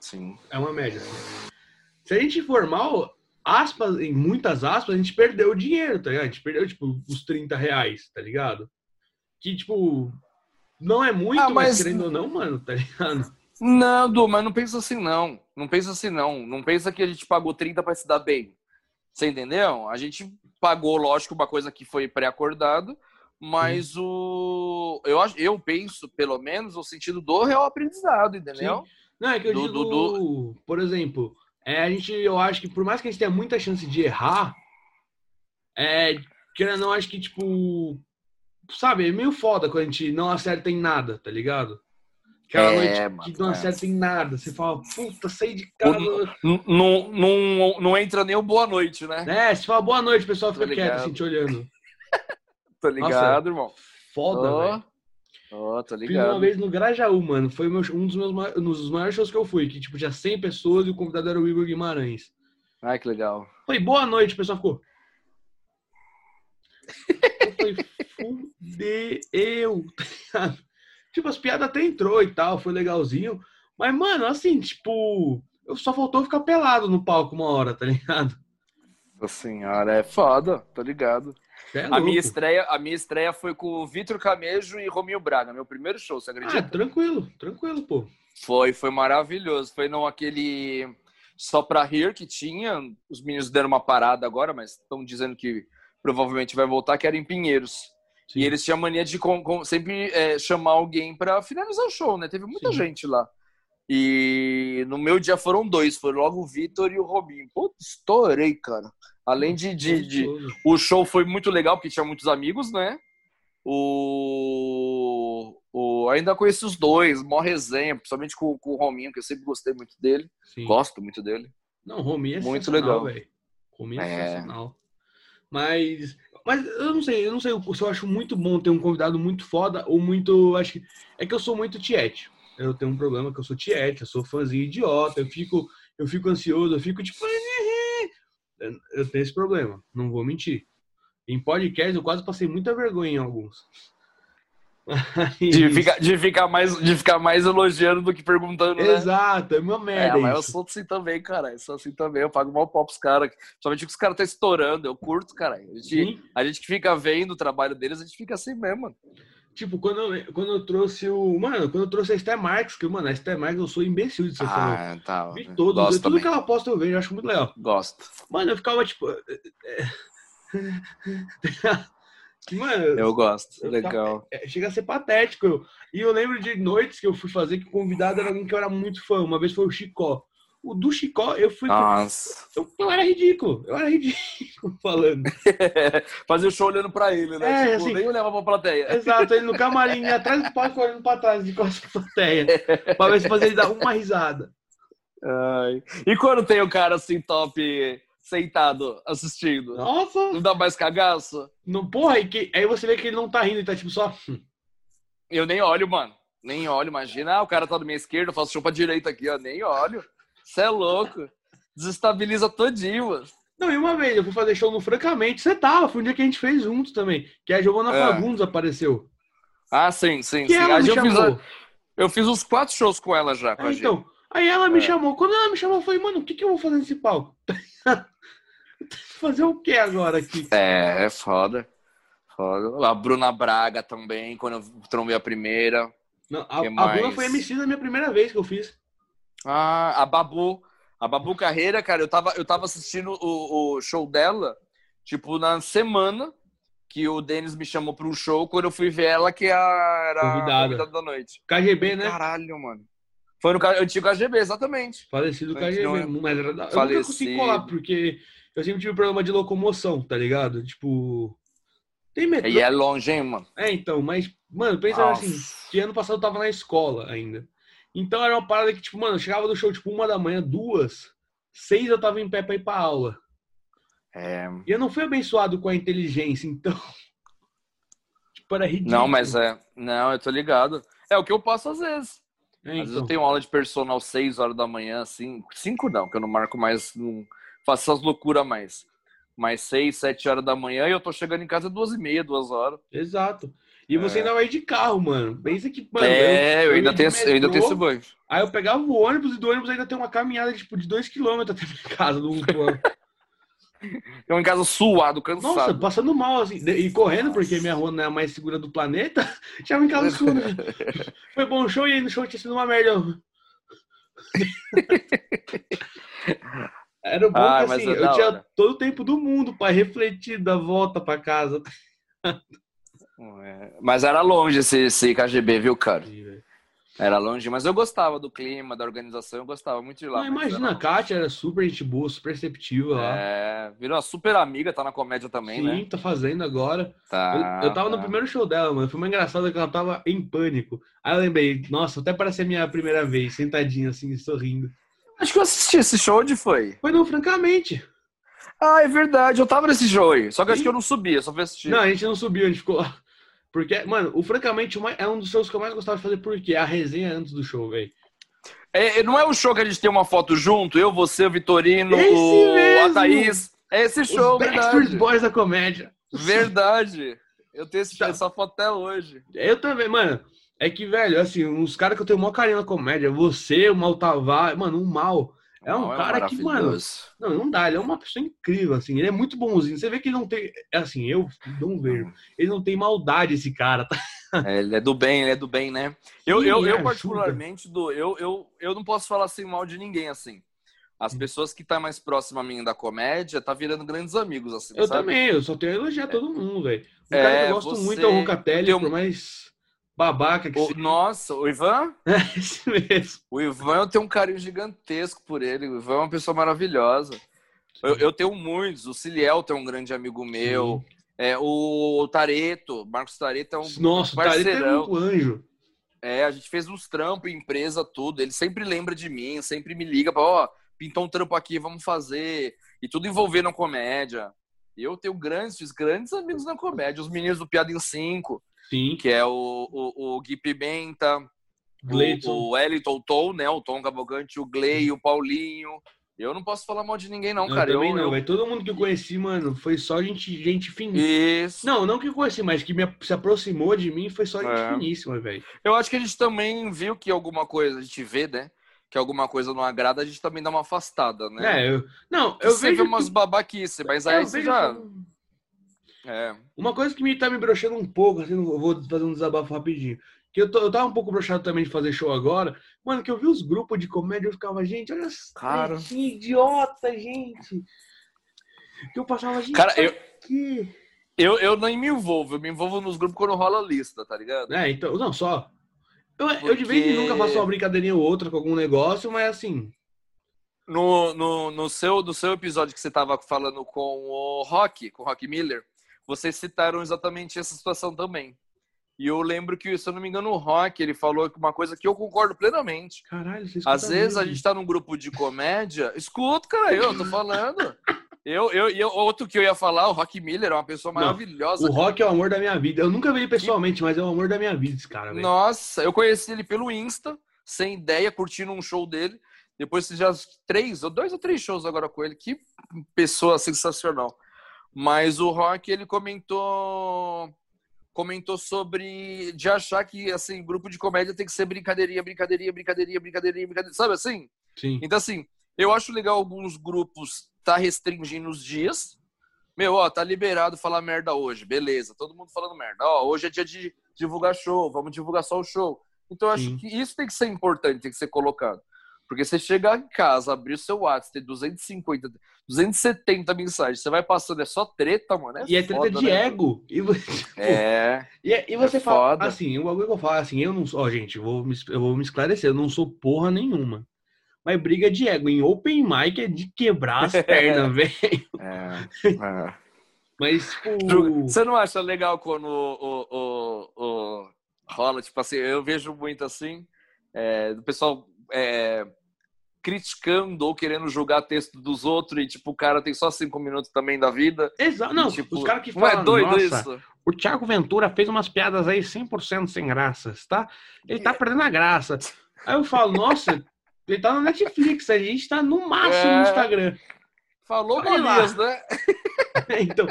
S2: Sim.
S1: É uma média. Se a gente for mal, aspas, em muitas aspas, a gente perdeu o dinheiro, tá ligado? A gente perdeu, tipo, os 30 reais, tá ligado? Que, tipo, não é muito, ah, mas... mas querendo ou não, mano, tá ligado?
S2: Não, Du, mas não pensa assim, não. Não pensa assim, não. Não pensa que a gente pagou 30 para se dar bem. Você entendeu? A gente pagou, lógico, uma coisa que foi pré-acordado, mas Sim. o. Eu, eu penso, pelo menos, no sentido do real aprendizado, entendeu? Sim.
S1: Não, é que eu do, digo, do, do... por exemplo, é, a gente, eu acho que por mais que a gente tenha muita chance de errar, é, querendo ou não, acho que, tipo, sabe, é meio foda quando a gente não acerta em nada, tá ligado? Aquela é, noite mano, que não é. acerta em nada. Você fala, puta, saí de casa.
S2: Não, não, não, não entra nem o boa noite, né?
S1: É, se fala boa noite, o pessoal fica quieto, assim, te olhando.
S2: tô ligado, Nossa, irmão.
S1: Foda, oh. velho.
S2: Ó, oh, tô ligado.
S1: Fiz uma vez no Grajaú, mano. Foi um dos meus um dos maiores shows que eu fui, que tipo, tinha 100 pessoas e o convidado era o Igor Guimarães.
S2: Ai, que legal.
S1: Foi boa noite, o pessoal ficou. eu falei, fudeu, tá Tipo, as piadas até entrou e tal, foi legalzinho. Mas, mano, assim, tipo, eu só faltou ficar pelado no palco uma hora, tá ligado?
S2: Senhora, é foda, tô ligado. É a, minha estreia, a minha estreia foi com o Vitor Camejo e Rominho Braga, meu primeiro show, você acredita? Ah,
S1: tranquilo, tranquilo, pô.
S2: Foi, foi maravilhoso. Foi no aquele Só Pra Rir que tinha. Os meninos deram uma parada agora, mas estão dizendo que provavelmente vai voltar, que era em Pinheiros. E eles tinham mania de com, com, sempre é, chamar alguém para finalizar o show, né? Teve muita
S1: Sim.
S2: gente lá. E no meu dia foram dois, foi logo o Vitor e o Robinho. Pô, estourei, cara. Além de, de, de-. O show foi muito legal, porque tinha muitos amigos, né? O. o... Ainda conheci os dois, mó resenha, principalmente com, com o Rominho, que eu sempre gostei muito dele.
S1: Sim.
S2: Gosto muito dele.
S1: Não, Rominho é
S2: Muito legal.
S1: velho. Rominho é,
S2: É.
S1: sensacional. Mas, mas eu não sei, eu não sei se eu acho muito bom ter um convidado muito foda ou muito, acho que é que eu sou muito tiete. Eu tenho um problema que eu sou tiete, eu sou fãzinho idiota, eu fico, eu fico ansioso, eu fico tipo eu tenho esse problema, não vou mentir. Em podcast eu quase passei muita vergonha em alguns.
S2: De ficar, de, ficar mais, de ficar mais elogiando do que perguntando, né?
S1: Exato, é uma
S2: É,
S1: merda
S2: mas eu sou assim também, cara. Eu sou assim também. Eu pago mal pau pros caras. Somente que os caras tá estourando. Eu curto, cara. A gente,
S1: Sim.
S2: a gente que fica vendo o trabalho deles, a gente fica assim mesmo, mano.
S1: Tipo, quando eu, quando eu trouxe o. Mano, quando eu trouxe a Esther Marques, que, mano, a Esther Marques eu sou imbecil de ser fã.
S2: Ah, tá.
S1: Vi todos,
S2: Gosto
S1: tudo
S2: também.
S1: que ela posta eu vejo, eu acho muito legal.
S2: Gosto.
S1: Mano, eu ficava tipo. Mano,
S2: Eu gosto.
S1: Eu
S2: Legal.
S1: é, chega a ser patético. Eu- E eu lembro de noites que eu fui fazer que o convidado era alguém que eu era muito fã. Uma vez foi o Chicó. O do Chicó, eu fui.
S2: Nossa.
S1: Eu, eu era ridículo. Eu era ridículo falando.
S2: Fazer o show olhando pra ele, né?
S1: É,
S2: tipo,
S1: assim-
S2: nem olhava pra plateia.
S1: Exato, ele no camarim, atrás do palco, olhando pra trás, de costas pra plateia. Pra ver se fazer ele dar uma risada.
S2: Ai. E quando tem o cara assim, top, sentado, assistindo?
S1: Nossa!
S2: Não dá mais cagaço?
S1: Não, porra, aí, que, aí você vê que ele não tá rindo, ele tá tipo só.
S2: Eu nem olho, mano. Nem olho, imagina. Ah, o cara tá da minha esquerda, eu faço show pra direita aqui, ó. Nem olho. Você é louco. Desestabiliza todinho, mano.
S1: Não, e uma vez eu fui fazer show no Francamente, você tava, foi um dia que a gente fez juntos também. Que a Giovana
S2: É.
S1: Fagundes apareceu.
S2: Ah, sim, sim,
S1: Que
S2: sim.
S1: ela me
S2: eu, fiz,
S1: chamou.
S2: eu fiz uns quatro shows com ela já. Com
S1: É, então, aí ela me
S2: É.
S1: chamou. Quando ela me chamou, eu falei, mano, o que, que eu vou fazer nesse palco? fazer o que agora aqui?
S2: É, é foda. Foda. A Bruna Braga também, quando eu trombei a primeira.
S1: Não, a, a Bruna foi MC na minha primeira vez que eu fiz.
S2: Ah, a Babu. A Babu Carreira, cara, eu tava, eu tava assistindo o, o show dela, tipo, na semana que o Denis me chamou pra um show, quando eu fui ver ela, que a- era a
S1: convidada
S2: da noite.
S1: KGB, né?
S2: Caralho, mano. Foi no antigo KGB, exatamente.
S1: Falecido
S2: Foi
S1: KGB.
S2: não é-
S1: Mas era da... Eu nunca consegui colar, porque eu sempre tive problema de locomoção, tá ligado? Tipo. Tem metrô.
S2: E é longe, hein, mano?
S1: É, então, mas, mano, pensa
S2: Nossa.
S1: assim, que ano passado eu tava na escola ainda. Então era uma parada que, tipo, mano, eu chegava do show, tipo, uma da manhã, duas, seis eu tava em pé pra ir pra aula.
S2: É...
S1: E eu não fui abençoado com a inteligência, então. tipo, era ridículo.
S2: Não, mas é. Não, eu tô ligado. É o que eu passo às vezes.
S1: É,
S2: Às vezes
S1: então.
S2: eu tenho aula de personal 6 horas da manhã, assim. 5 não, que eu não marco mais, não faço essas loucuras mais. Mas 6, 7 horas da manhã e eu tô chegando em casa duas e meia, duas horas.
S1: Exato. E você
S2: É.
S1: ainda vai de carro, mano. Pensa que, mano.
S2: é, eu, ainda
S1: ia de
S2: tenho, eu ainda tenho
S1: metrô,
S2: esse boi.
S1: Aí eu pegava o ônibus e do ônibus ainda tem uma caminhada tipo, de dois quilômetros até minha casa. Do...
S2: Eu em casa suado, cansado.
S1: Nossa, passando mal, assim, e correndo, porque minha rua não é a mais segura do planeta, já em casa suando. Foi bom show e aí no show tinha sido uma merda. Era bom
S2: Ah,
S1: que assim,
S2: é
S1: eu tinha
S2: hora.
S1: todo o tempo do mundo pra refletir da volta pra casa.
S2: É, Mas era longe esse, esse KGB, viu, cara? Era longe, mas eu gostava do clima, da organização, eu gostava muito de lá.
S1: Não, imagina, a Kátia era super gente boa, super receptiva lá.
S2: É, virou uma super amiga, tá na comédia também,
S1: Sim,
S2: né?
S1: tá fazendo agora.
S2: Tá,
S1: eu, eu tava no
S2: tá.
S1: primeiro show dela, mano. Foi uma engraçada que ela tava em pânico. Aí eu lembrei, nossa, até parece a minha primeira vez, sentadinha assim, sorrindo.
S2: Acho que eu assisti esse show, onde foi?
S1: Foi não, francamente.
S2: Ah, é verdade, eu tava nesse show aí. Só que eu acho
S1: Sim.
S2: que eu não subia, só fui assistir.
S1: Não, a gente não subiu, a gente ficou lá. Porque, mano, o francamente é um dos shows que eu mais gostava de fazer, porque a resenha antes do show, velho.
S2: É, é, não é o show que a gente tem uma foto junto? Eu, você, o Vitorino,
S1: Esse
S2: o
S1: mesmo!
S2: a Thaís. É esse show,
S1: Os Backstreet
S2: verdade.
S1: Boys da comédia.
S2: Verdade. Eu tenho esse-
S1: Tá.
S2: essa foto até hoje.
S1: Eu também, mano. É que, velho, assim, uns caras que eu tenho o maior carinho na comédia, você, o Mal Tavares, mano, o Mal. É um
S2: Não,
S1: cara que, mano. Não, não dá, ele é uma pessoa incrível, assim, ele é muito bonzinho. Você vê que ele não tem, assim, eu não vejo, ele não tem maldade esse cara, tá?
S2: É, ele é do bem, ele é do bem, né? Eu,
S1: Sim,
S2: eu, eu particularmente, do, eu, eu, eu não posso falar assim mal de ninguém, assim. As pessoas que tá mais próximas a mim da comédia tá virando grandes amigos, assim,
S1: Eu
S2: sabe?
S1: também, eu só tenho a elogiar todo mundo, velho. O
S2: É,
S1: cara que eu gosto
S2: você-
S1: muito é o
S2: um-
S1: por mais babaca que
S2: O- nossa, o Ivan?
S1: É esse mesmo.
S2: O Ivan, eu tenho um carinho gigantesco por ele. O Ivan é uma pessoa maravilhosa. Eu, eu tenho muitos. O Ciliel tem um grande amigo meu. É, o Tareto, Marcos Tareto é um
S1: Nossa, é
S2: parceirão.
S1: muito anjo.
S2: É, a gente fez uns trampos, empresa, tudo. Ele sempre lembra de mim, sempre me liga pra, ó, pintou um trampo aqui, vamos fazer. E tudo envolvendo a comédia. Eu tenho grandes, fiz grandes amigos na comédia. Os meninos do Piada em 5,
S1: Sim.
S2: que é o, o, o Gui Pimenta,
S1: Gleidson.
S2: o, o Wellington Tom, né? O Tom Cavalcante, o Gley, o Paulinho. Eu não posso falar mal de ninguém, não,
S1: Eu
S2: cara.
S1: também
S2: eu,
S1: não,
S2: eu-
S1: velho. Todo mundo que eu conheci, mano, foi só gente, gente finíssima.
S2: Isso.
S1: Não, não que eu conheci, mas que me, se aproximou de mim foi só gente
S2: É.
S1: finíssima, velho.
S2: Eu acho que a gente também viu que alguma coisa, a gente vê, né? Que alguma coisa não agrada, a gente também dá uma afastada, né?
S1: É, eu. Não,
S2: eu
S1: eu
S2: você
S1: vejo.
S2: vê umas babaquices, mas
S1: eu
S2: aí você
S1: vejo
S2: já.
S1: Que-
S2: É.
S1: Uma coisa que me tá me broxando um pouco, assim, eu vou fazer um desabafo rapidinho. Que eu, tô, eu tava um pouco broxado também de fazer show agora. Mano, que eu vi os grupos de comédia, eu ficava, gente, olha
S2: Cara.
S1: que idiota, gente. Que eu passava, gente,
S2: Cara, eu-
S1: quê?
S2: Eu, eu nem me envolvo, eu me envolvo nos grupos quando rola lista, tá ligado?
S1: É, então, não, só. Eu, eu de vez em
S2: Porque-
S1: nunca faço uma brincadeirinha ou outra com algum negócio, mas assim.
S2: No, no, no, seu, no seu episódio que você tava falando com o Rock, com o Rock Miller, vocês citaram exatamente essa situação também. E eu lembro que, se eu não me engano, o Rock, ele falou uma coisa que eu concordo plenamente.
S1: Caralho, vocês
S2: Às vezes a gente tá num grupo de comédia. Escuta, cara, eu tô falando. Eu, eu, eu, outro que eu ia falar, o Rock Miller é uma pessoa
S1: Não,
S2: maravilhosa.
S1: O Rock é o amor da minha vida. Eu nunca vi ele pessoalmente, mas é o amor da minha vida, esse cara, velho.
S2: Nossa, eu conheci ele pelo Insta, sem ideia, curtindo um show dele. Depois fiz já três, ou dois ou três shows agora com ele. Que pessoa sensacional. Mas o Rock, ele comentou comentou sobre de achar que assim, grupo de comédia tem que ser brincadeirinha, brincadeirinha, brincadeirinha, brincadeirinha, brincadeirinha, sabe assim?
S1: Sim.
S2: Então, assim, eu acho legal alguns grupos tá restringindo os dias. Meu, ó, tá liberado falar merda hoje, beleza. Todo mundo falando merda. Ó, hoje é dia de divulgar show, vamos divulgar só o show. Então, eu acho
S1: Sim.
S2: que isso tem que ser importante, tem que ser colocado. Porque você chegar em casa, abrir o seu WhatsApp, ter 250, 270 mensagens, você vai passando, é só treta, mano. É
S1: E é treta de
S2: né?
S1: ego. E você,
S2: É.
S1: e, é- e você
S2: É
S1: fala,
S2: foda.
S1: assim, o bagulho que eu falo, assim, eu não sou, ó, gente, eu vou, me, eu vou me esclarecer, eu não sou porra nenhuma. Mas briga de ego em open mic é de quebrar as pernas, velho.
S2: é, é.
S1: Mas, tipo,
S2: Você não acha legal quando o, o, o, o- rola, tipo assim, eu vejo muito assim, é, do pessoal é, criticando ou querendo julgar texto dos outros e, tipo, o cara tem só cinco minutos também da vida.
S1: exato, não,
S2: E, tipo,
S1: os caras que
S2: não é
S1: falam,
S2: doido
S1: nossa,
S2: isso?
S1: o Thiago Ventura fez umas piadas aí 100% sem graças, tá? Ele tá perdendo a graça. Aí eu falo, nossa, ele tá na Netflix, a gente tá no máximo no
S2: É.
S1: Instagram.
S2: Falou. Golias, né?
S1: Então,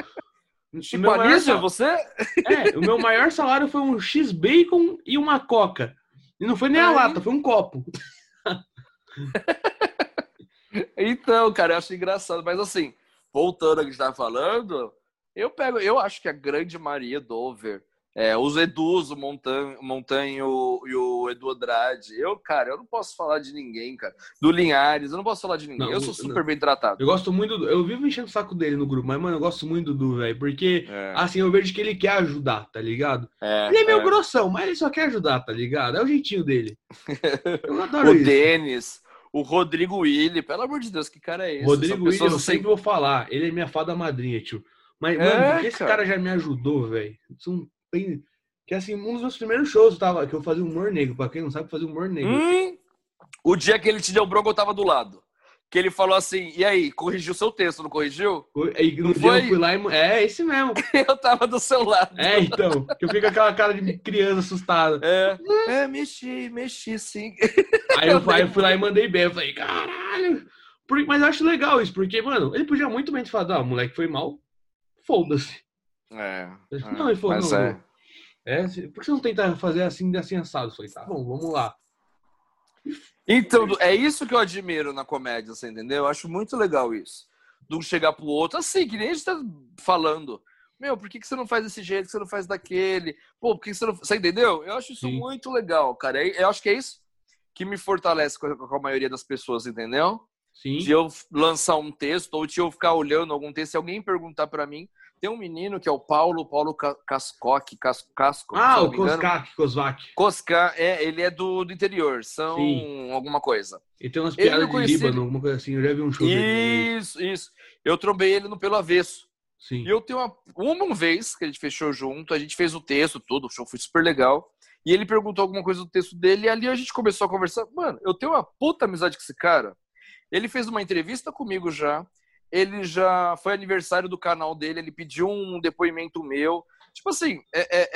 S1: o
S2: Chico
S1: meu, maior, sal-
S2: você?
S1: é, o meu maior salário foi um X-Bacon e uma Coca. E não foi nem a
S2: Aí.
S1: lata, foi um copo.
S2: Então, cara, eu acho engraçado. Mas assim, voltando ao que a gente tava falando, eu pego, eu acho que a grande maioria do over, é, os Edus, o Montan, Montanho e o- Edu Andrade, eu, cara, eu não posso falar de ninguém, cara. Do Linhares, eu não posso falar de ninguém.
S1: Não,
S2: eu sou super bem tratado.
S1: Eu gosto muito, do, eu vivo enchendo o saco dele no grupo, mas, mano, eu gosto muito do velho, porque,
S2: É,
S1: assim, eu vejo que ele quer ajudar, tá ligado?
S2: é,
S1: Ele é meio
S2: é.
S1: grossão, mas ele só quer ajudar, tá ligado? É o jeitinho dele. Eu adoro
S2: O
S1: isso.
S2: Denis, o Rodrigo Willi, pelo amor de Deus, que cara é esse?
S1: Rodrigo
S2: pessoas
S1: eu sempre vou falar. Ele é minha fada madrinha, tio. Mas,
S2: É,
S1: mano, porque esse
S2: cara.
S1: cara já me ajudou, velho. Não tem- Que assim, um dos meus primeiros shows tava, que eu fazia humor negro. Pra quem não sabe, fazia humor negro.
S2: Hum, o dia que ele te deu bronca, eu tava do lado. Que ele falou assim, e aí, corrigiu seu texto, não corrigiu?
S1: Aí no
S2: Não foi?
S1: eu fui lá e. É, esse mesmo.
S2: Eu tava do seu lado.
S1: É, então. Que eu fico com aquela cara de criança assustada.
S2: É, é mexi, mexi sim.
S1: Aí eu, aí eu fui lá e mandei bem. Eu falei, caralho. Por- mas eu acho legal isso, porque, mano, ele podia muito bem ter falado, ah, o moleque foi mal. Foda-se.
S2: É,
S1: Não, ele falou,
S2: mas
S1: não,
S2: é.
S1: É, por que você não tenta fazer assim, assim, assado? Eu falei, tá bom, vamos lá.
S2: Então, é isso que eu admiro na comédia, você entendeu? Eu acho muito legal isso. De um chegar pro outro, assim, que nem a gente tá falando. Meu, por que, que você não faz desse jeito, que você não faz daquele? Pô, por que, que você não. Você entendeu? Eu acho isso
S1: Sim.
S2: muito legal, cara. Eu acho que é isso que me fortalece com a, com a maioria das pessoas, entendeu?
S1: Sim.
S2: de eu lançar um texto ou de eu ficar olhando algum texto. Se alguém perguntar para mim, tem um menino que é o Paulo, Paulo Ca- Cascoque, Cas- Casco.
S1: Ah, o. Koskak, Kozvak.
S2: Cosca, é, ele é do, do interior, são
S1: Sim.
S2: alguma coisa.
S1: Ele tem umas piadas de
S2: conheci
S1: Líbano, alguma coisa assim. Eu já vi um show dele.
S2: Isso, isso. Eu trombei ele no Pelo Avesso.
S1: Sim.
S2: E eu tenho uma, uma vez que a gente fechou junto, a gente fez o texto, tudo, o show foi super legal. E ele perguntou alguma coisa do texto dele, e ali a gente começou a conversar. Mano, eu tenho uma puta amizade com esse cara. Ele fez uma entrevista comigo já. Ele já foi aniversário do canal dele, ele pediu um depoimento meu. Tipo assim, é, é-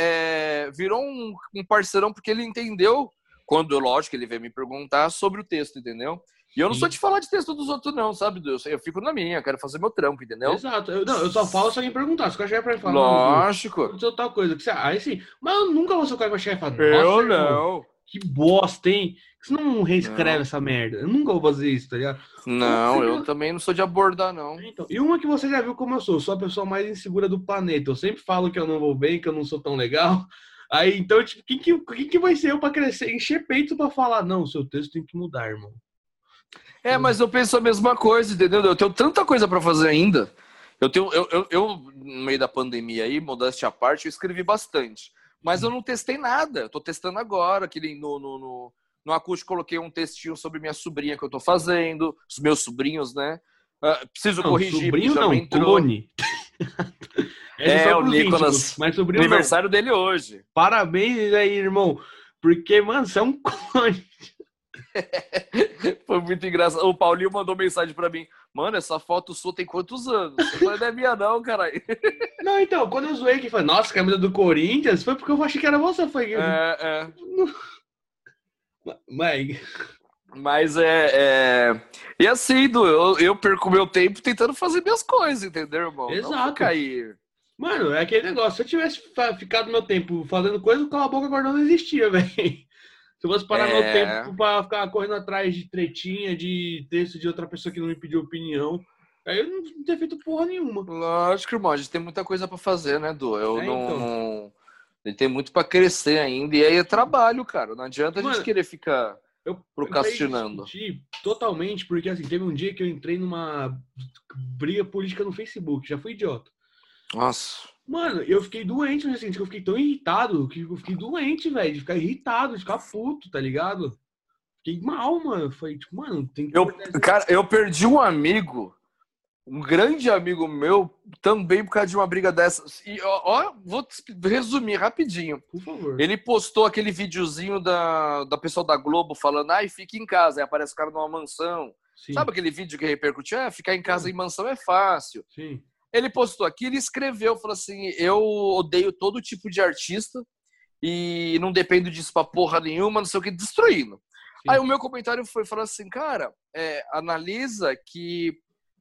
S2: é, virou um, um parceirão porque ele entendeu, quando, lógico, ele veio me perguntar sobre o texto, entendeu? E eu não
S1: Sim.
S2: sou de falar de texto dos outros, não, sabe, Deus? Eu fico na minha, quero fazer meu trampo, entendeu?
S1: Exato. Eu, não, eu só falo se alguém perguntar. Se o cara chegar pra mim falar, "Não,
S2: Lógico.
S1: aconteceu tal coisa. Que você, aí sim. Mas eu nunca vou ser o cara que vai chegar e falar,
S2: Eu
S1: "Nossa, irmão,
S2: não.
S1: Que bosta, hein? Você não reescreve
S2: Não.
S1: essa merda. Eu nunca vou fazer isso, tá ligado?
S2: Não,
S1: Você
S2: eu
S1: viu?
S2: também não sou de abordar, não.
S1: Então, e uma que você já viu como eu sou. Eu sou a pessoa mais insegura do planeta. Eu sempre falo que eu não vou bem, que eu não sou tão legal. Aí, então, tipo, quem que, quem que vai ser eu pra crescer? Encher peito pra falar, não, seu texto tem que mudar, irmão.
S2: É, mas eu penso a mesma coisa, entendeu? Eu tenho tanta coisa pra fazer ainda. Eu tenho, eu, eu, eu, no meio da pandemia aí, modéstia à parte, eu escrevi bastante. Mas eu não testei nada. Tô testando agora, que no, no, no, no acústico coloquei um textinho sobre minha sobrinha que eu tô fazendo, os meus sobrinhos, né? Ah, preciso
S1: Não,
S2: corrigir, porque
S1: sobrinho
S2: já
S1: não,
S2: entrou.
S1: clone.
S2: É,
S1: só
S2: o Nicolas-
S1: íntimos, Mas sobrinho não.
S2: Aniversário dele hoje.
S1: Parabéns aí, irmão. Porque, mano, você é um clone.
S2: Foi muito engraçado. O Paulinho mandou mensagem pra mim. Mano, essa foto sua tem quantos anos? Não é minha não, caralho.
S1: Não, então, quando eu zoei que foi, nossa, camisa do Corinthians, foi porque eu achei que era você. Foi.
S2: É, é.
S1: Mas,
S2: Mas é, é... E assim, Du, eu, eu perco meu tempo tentando fazer minhas coisas, entendeu, irmão?
S1: Exato.
S2: aí.
S1: mano, é aquele negócio. Se eu tivesse ficado meu tempo fazendo coisa, o cala a boca agora não existia, velho. Se eu fosse parar meu
S2: É.
S1: tempo pra ficar correndo atrás de tretinha, de texto de outra pessoa que não me pediu opinião, aí eu não teria feito porra nenhuma.
S2: Lógico, irmão, a gente tem muita coisa pra fazer, né, Du? Eu
S1: É,
S2: não.
S1: então.
S2: A gente tem muito pra crescer ainda. E aí é trabalho, cara. Não adianta a
S1: Mano,
S2: gente querer ficar.
S1: Eu
S2: Procrastinando.
S1: eu totalmente, porque assim, teve um dia que eu entrei numa briga política no Facebook, já fui idiota.
S2: Nossa.
S1: Mano, eu fiquei doente no seguinte, que eu fiquei tão irritado, que eu fiquei doente, velho, de ficar irritado, de ficar puto, tá ligado? Fiquei mal, mano. Foi tipo, mano, tem que.
S2: Eu, cara, eu perdi um amigo, um grande amigo meu, também por causa de uma briga dessas. E ó, ó, vou resumir rapidinho.
S1: Por favor.
S2: Ele postou aquele videozinho da, da pessoa da Globo falando, ai, fica em casa. Aí aparece o cara numa mansão.
S1: Sim,
S2: Sabe aquele vídeo que repercutiu? Ah, ficar em casa em mansão é fácil.
S1: sim.
S2: Ele postou aquilo e escreveu, falou assim, eu odeio todo tipo de artista e não dependo disso pra porra nenhuma, não sei o que, destruindo.
S1: sim.
S2: Aí o meu comentário foi falar assim, cara, é, analisa que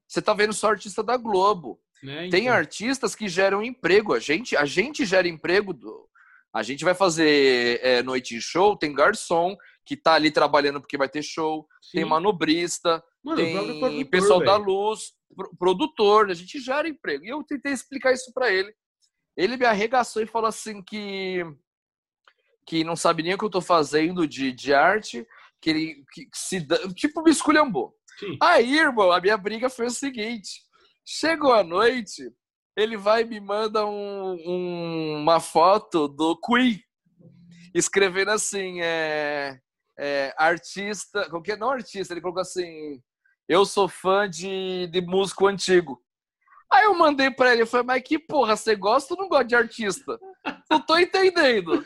S2: você tá vendo só artista da Globo.
S1: Né,
S2: Tem
S1: então.
S2: artistas que geram emprego. A gente, a gente gera emprego. Do, a gente vai fazer é, noite de show, tem garçom que tá ali trabalhando porque vai ter show,
S1: Sim.
S2: tem manobrista,
S1: Mano, o próprio
S2: tem
S1: produtor,
S2: pessoal da
S1: velho.
S2: luz, pro- produtor, a gente gera emprego. E eu tentei explicar isso para ele. Ele me arregaçou e falou assim que que não sabe nem o que eu tô fazendo de, de arte, que ele que se dá- tipo me esculhambou.
S1: Sim.
S2: Aí, irmão, a minha briga foi o seguinte: chegou a noite, ele vai e me manda um- um- uma foto do Queen, escrevendo assim: é, é, artista, que é? Não artista, ele colocou assim: eu sou fã de, de músico antigo. Aí eu mandei pra ele, eu falei, mas que porra, você gosta ou não gosta de artista? Não tô entendendo.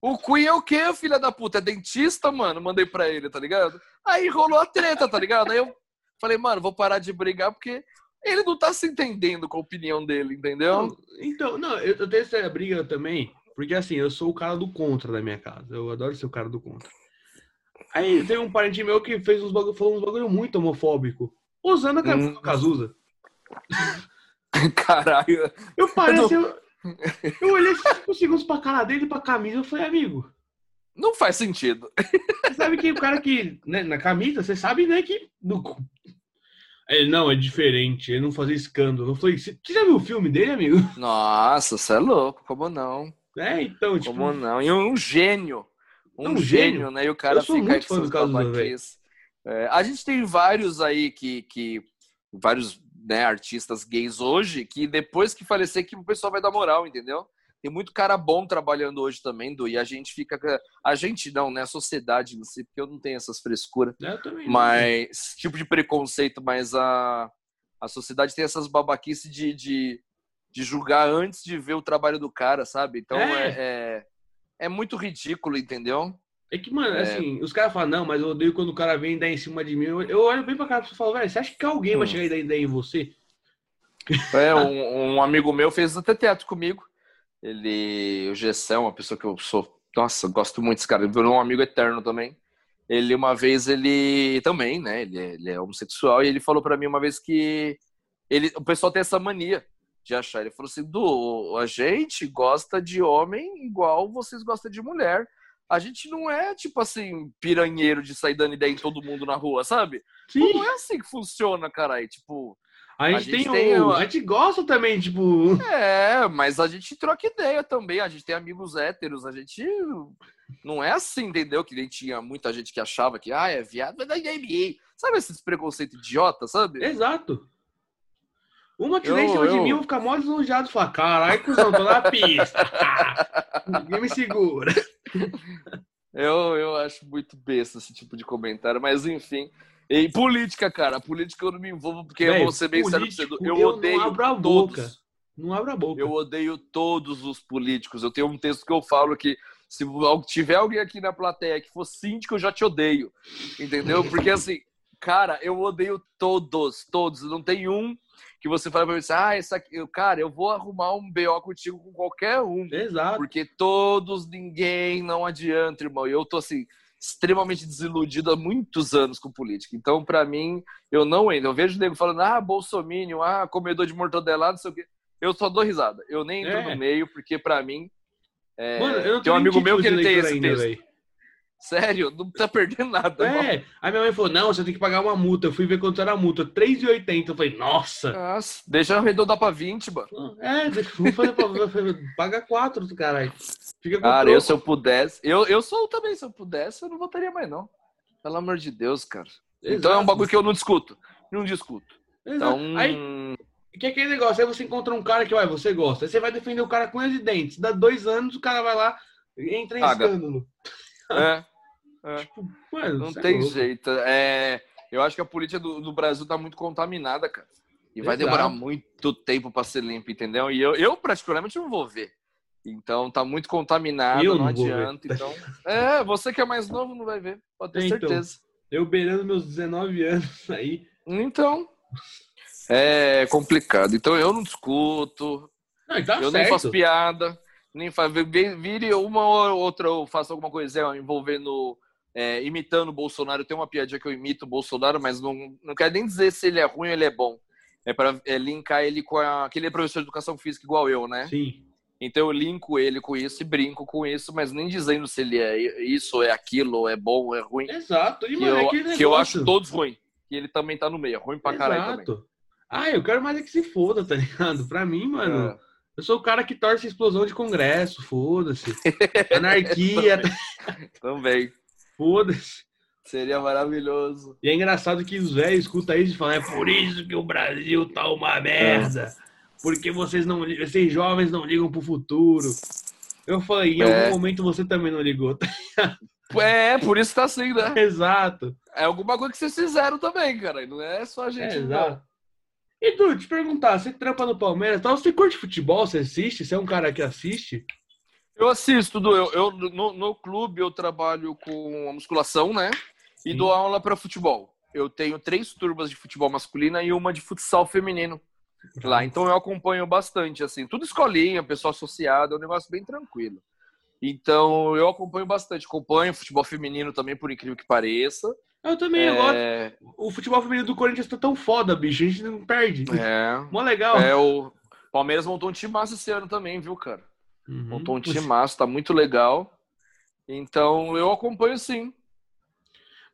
S2: O Queen é o quê, filha da puta? É dentista, mano? Mandei pra ele, tá ligado? Aí rolou a treta, tá ligado? Aí eu falei, mano, vou parar de brigar porque ele não tá se entendendo com a opinião dele, entendeu?
S1: Então, não, eu, eu tenho essa briga também, porque assim, eu sou o cara do contra da minha casa. Eu adoro ser o cara do contra. Aí teve um parente meu que fez uns bagulho, falou uns bagulho muito homofóbico. Usando a camisa
S2: Hum.
S1: do Cazuza.
S2: Caralho.
S1: Eu parei assim, eu, eu olhei cinco segundos pra cara dele, pra camisa, eu falei, amigo,
S2: Não faz sentido.
S1: você sabe que o cara que, né, na camisa, você sabe, né, que... No... Ele, não, é diferente, ele não fazia escândalo. Eu falei, você você já viu o filme dele, amigo?
S2: Nossa, você é louco, como não?
S1: É, então, tipo...
S2: Como não? E um gênio. Um,
S1: Um
S2: gênio,
S1: gênio?
S2: né? E o cara fica com seus babaquices. É, a gente tem vários aí que. que vários né, artistas gays hoje que depois que falecer que o pessoal vai dar moral, entendeu? Tem muito cara bom trabalhando hoje também, do e a gente fica. A gente não, né? A sociedade, não sei, porque eu não tenho essas frescuras.
S1: Eu também.
S2: Mas. Esse tipo de preconceito, mas a, a sociedade tem essas babaquices de, de, de julgar antes de ver o trabalho do cara, sabe? Então é,
S1: É.
S2: é, é muito ridículo, entendeu?
S1: É que, mano,
S2: É.
S1: assim, os caras falam, não, mas eu odeio quando o cara vem e dá em cima de mim. Eu, eu olho bem pra cara e falo, velho, você acha que alguém vai
S2: Hum.
S1: chegar e dar ideia em você?
S2: É, um, um amigo meu fez até teatro comigo. Ele, o Gessão, uma pessoa que eu sou, nossa, gosto muito desse cara. Ele virou um amigo eterno também. Ele, uma vez, ele também, né? Ele é, ele é homossexual e ele falou pra mim uma vez que ele, o pessoal tem essa mania de achar. Ele falou assim: Du, a gente gosta de homem igual vocês gostam de mulher. A gente não é, tipo assim, piranheiro de sair dando ideia em todo mundo na rua, sabe?
S1: Sim.
S2: Não é assim que funciona, caralho. Tipo,
S1: A gente,
S2: A gente
S1: tem,
S2: tem
S1: A gente gosta também, tipo.
S2: É, mas a gente troca ideia também. A gente tem amigos héteros, a gente não é assim, entendeu? Que nem tinha muita gente que achava que, ah, é viado, mas da NBA. Sabe esses preconceitos idiota, sabe?
S1: Exato. Uma que
S2: Eu-
S1: em cima de
S2: eu-
S1: mim, eu vou ficar mó deslojado e falar, caralho, cuzão, tô na pista. Ninguém me segura.
S2: Eu, eu acho muito besta esse tipo de comentário, mas enfim. E política, cara, política eu não me envolvo, porque eu
S1: Véi,
S2: vou ser bem sério pra você.
S1: político,
S2: Eu
S1: eu
S2: odeio
S1: não abro a
S2: todos.
S1: boca. Não abra a boca.
S2: Eu odeio todos os políticos. Eu tenho um texto que eu falo que se tiver alguém aqui na plateia que for síndico, eu já te odeio. Entendeu? Porque assim, cara, eu odeio todos, todos. Não tem um que você fala pra mim assim, ah, essa aqui, cara, eu vou arrumar um BO contigo com qualquer um.
S1: Exato.
S2: Porque todos, ninguém, não adianta, irmão. E eu tô assim, extremamente desiludido há muitos anos com política. Então, pra mim, eu não entro. Eu vejo o nego falando, ah, bolsominion, ah, comedor de mortadela, não sei o quê. Eu só dou risada. Eu nem entro
S1: É.
S2: no meio, porque pra mim. é,
S1: Mano, eu não
S2: tem um amigo meu que ele tem esse
S1: ainda,
S2: texto.
S1: velho.
S2: Sério, não tá perdendo nada.
S1: É, aí minha mãe falou, não, você tem que pagar uma multa. Eu fui ver quanto era a multa, R$3,80. Eu falei, nossa.
S2: Nossa, deixa eu arredondar pra 20, mano.
S1: É, vamos fazer pra... Paga quatro, caralho. Fica com
S2: Cara,
S1: troco.
S2: eu se eu pudesse. Eu, eu sou também, se eu pudesse, eu não votaria mais, não. Pelo amor de Deus, cara. Então é um
S1: Exato.
S2: bagulho que eu não discuto. Não discuto.
S1: Exato.
S2: Então.
S1: Aí, que é aquele negócio, aí você encontra um cara que, vai, você gosta. Aí você vai defender o cara com os dentes. Dá dois anos, o cara vai lá, entra em
S2: Paga.
S1: escândalo.
S2: É, é,
S1: Tipo, mano,
S2: não
S1: é
S2: tem jeito. É, eu acho que a política do, do Brasil tá muito contaminada, cara. E vai
S1: Exato.
S2: demorar muito tempo pra ser limpa, entendeu? E eu, eu particularmente não vou ver. Então tá muito contaminado,
S1: Eu
S2: não,
S1: não ver.
S2: adianta. Então, é, você que é mais novo não vai ver, pode ter
S1: É, então.
S2: certeza.
S1: Eu beirando meus 19 anos aí.
S2: Então, é complicado. Então eu não discuto,
S1: Não, tá
S2: eu
S1: certo.
S2: não faço piada, nem fa... vi- vire uma ou outra, eu faço alguma coisa envolvendo, é, imitando o Bolsonaro. Tenho uma piadinha que eu imito o Bolsonaro, mas não, não quero nem dizer se ele é ruim ou ele é bom. É para linkar ele com a... aquele professor de educação física igual eu, né?
S1: Sim.
S2: Então eu linko ele com isso e brinco com isso, mas nem dizendo se ele é isso, ou é aquilo, ou é bom, ou é ruim.
S1: Exato. E,
S2: Que
S1: mano, é
S2: eu,
S1: aquele
S2: que eu
S1: negócio.
S2: acho todos ruins. Que ele também tá no meio. é Ruim pra caralho também.
S1: Exato. Ah, eu quero mais é que se foda, tá ligado? Pra mim, mano,
S2: É.
S1: eu sou o cara que torce explosão de congresso, foda-se. Anarquia,
S2: Também.
S1: Foda-se.
S2: Seria maravilhoso.
S1: E é engraçado que os velhos escutam isso e falam, é por isso que o Brasil tá uma merda. Porque vocês não vocês jovens não ligam pro futuro. Eu falei, em
S2: É.
S1: algum momento você também não ligou. tá?
S2: É, por isso tá assim, né?
S1: Exato.
S2: É alguma coisa que vocês fizeram também, cara. Não é só a
S1: É,
S2: gente. não.
S1: exato. E tu, te perguntar, você trampa no Palmeiras, tal, você curte futebol? Você assiste? Você é um cara que assiste?
S2: Eu assisto, Du. Eu, eu, no, no clube eu trabalho com a musculação, né? E
S1: Sim.
S2: dou aula pra futebol. Eu tenho três turmas de futebol masculina e uma de futsal feminino lá. Então eu acompanho bastante, assim. Tudo escolinha, pessoal associado, é um negócio bem tranquilo. Então eu acompanho bastante. Acompanho futebol feminino também, por incrível que pareça.
S1: Eu também.
S2: É,
S1: O futebol feminino do Corinthians tá tão foda, bicho. A gente não perde.
S2: é,
S1: Mó legal.
S2: é, o Palmeiras montou um time massa esse ano também, viu, cara?
S1: Uhum.
S2: Montou um time massa, tá muito legal. Então eu acompanho sim.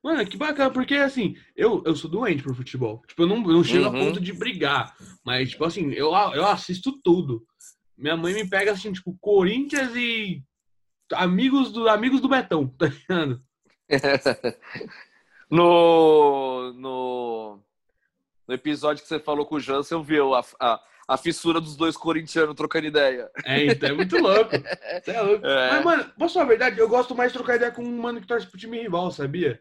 S1: Mano, que bacana, porque assim, eu, eu sou doente pro futebol. Tipo, eu não, eu não chego a
S2: Uhum.
S1: ponto de brigar. Mas, tipo assim, eu, eu assisto tudo. Minha mãe me pega assim, tipo, Corinthians e amigos do, amigos do Betão, tá ligado?
S2: No, no, no episódio que você falou com o Jansen, eu vi a, a, a fissura dos dois corintianos trocando ideia.
S1: É, então é muito louco. Você é louco.
S2: É.
S1: Mas, mano, posso falar a verdade? Eu gosto mais de trocar ideia com um mano que torce pro time rival, sabia?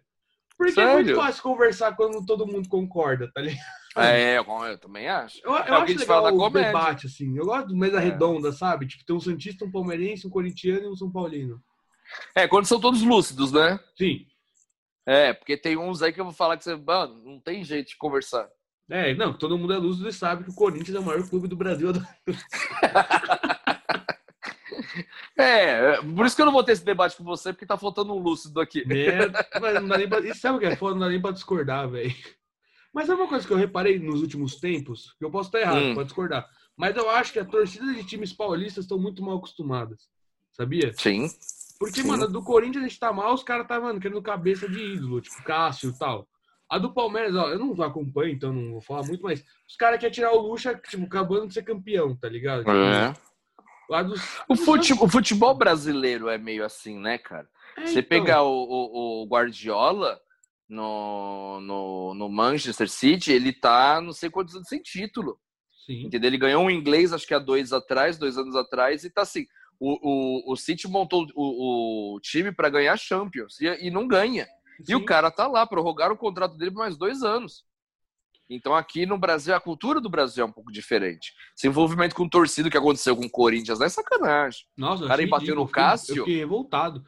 S1: Porque é
S2: Sério?
S1: muito fácil conversar quando todo mundo concorda, tá ligado?
S2: É, eu, eu também acho.
S1: Eu, eu
S2: É o que a gente fala da
S1: o
S2: comédia.
S1: debate, assim. Eu gosto de mesa
S2: É.
S1: redonda, sabe? Tipo, tem um Santista, um Palmeirense, um Corintiano e um São Paulino.
S2: É, quando são todos lúcidos, né?
S1: Sim.
S2: É, porque tem uns aí que eu vou falar que você, mano, não tem jeito de conversar.
S1: É, não, todo mundo é lúcido e sabe que o Corinthians é o maior clube do Brasil.
S2: É, por isso que eu não vou ter esse debate com você, porque tá faltando um lúcido aqui.
S1: Merda. Mas não dá nem pra... Sabe o que é foda? Não dá nem pra discordar, velho. Mas é uma coisa que eu reparei nos últimos tempos, que eu posso estar errado,
S2: Hum.
S1: pode discordar. Mas eu acho que a torcida de times paulistas estão muito mal acostumadas. Sabia?
S2: Sim.
S1: Porque,
S2: Sim.
S1: mano, do Corinthians a gente tá mal, os caras tá, mano, querendo cabeça de ídolo, tipo Cássio e tal. A do Palmeiras, ó, eu não acompanho, então não vou falar muito, mas os caras querem tirar o Lucha, tipo, acabando de ser campeão, tá ligado? Tipo,
S2: É.
S1: dos-
S2: O, fute- o futebol brasileiro é meio assim, né, cara?
S1: É,
S2: Você
S1: então.
S2: pegar o, o- o Guardiola no, no, no Manchester City, ele tá não sei quantos anos sem título.
S1: Sim.
S2: Entendeu? Ele ganhou um inglês, acho que há dois atrás, dois anos atrás, e tá assim. O, o, o City montou o, o time para ganhar Champions e, e não ganha. E o
S1: Sim.
S2: cara tá lá, prorrogaram o contrato dele por mais dois anos. Então aqui no Brasil, a cultura do Brasil é um pouco diferente. Esse envolvimento com torcida que aconteceu com o Corinthians, não é sacanagem.
S1: Nossa,
S2: o cara bateu no Cássio.
S1: Eu fiquei revoltado.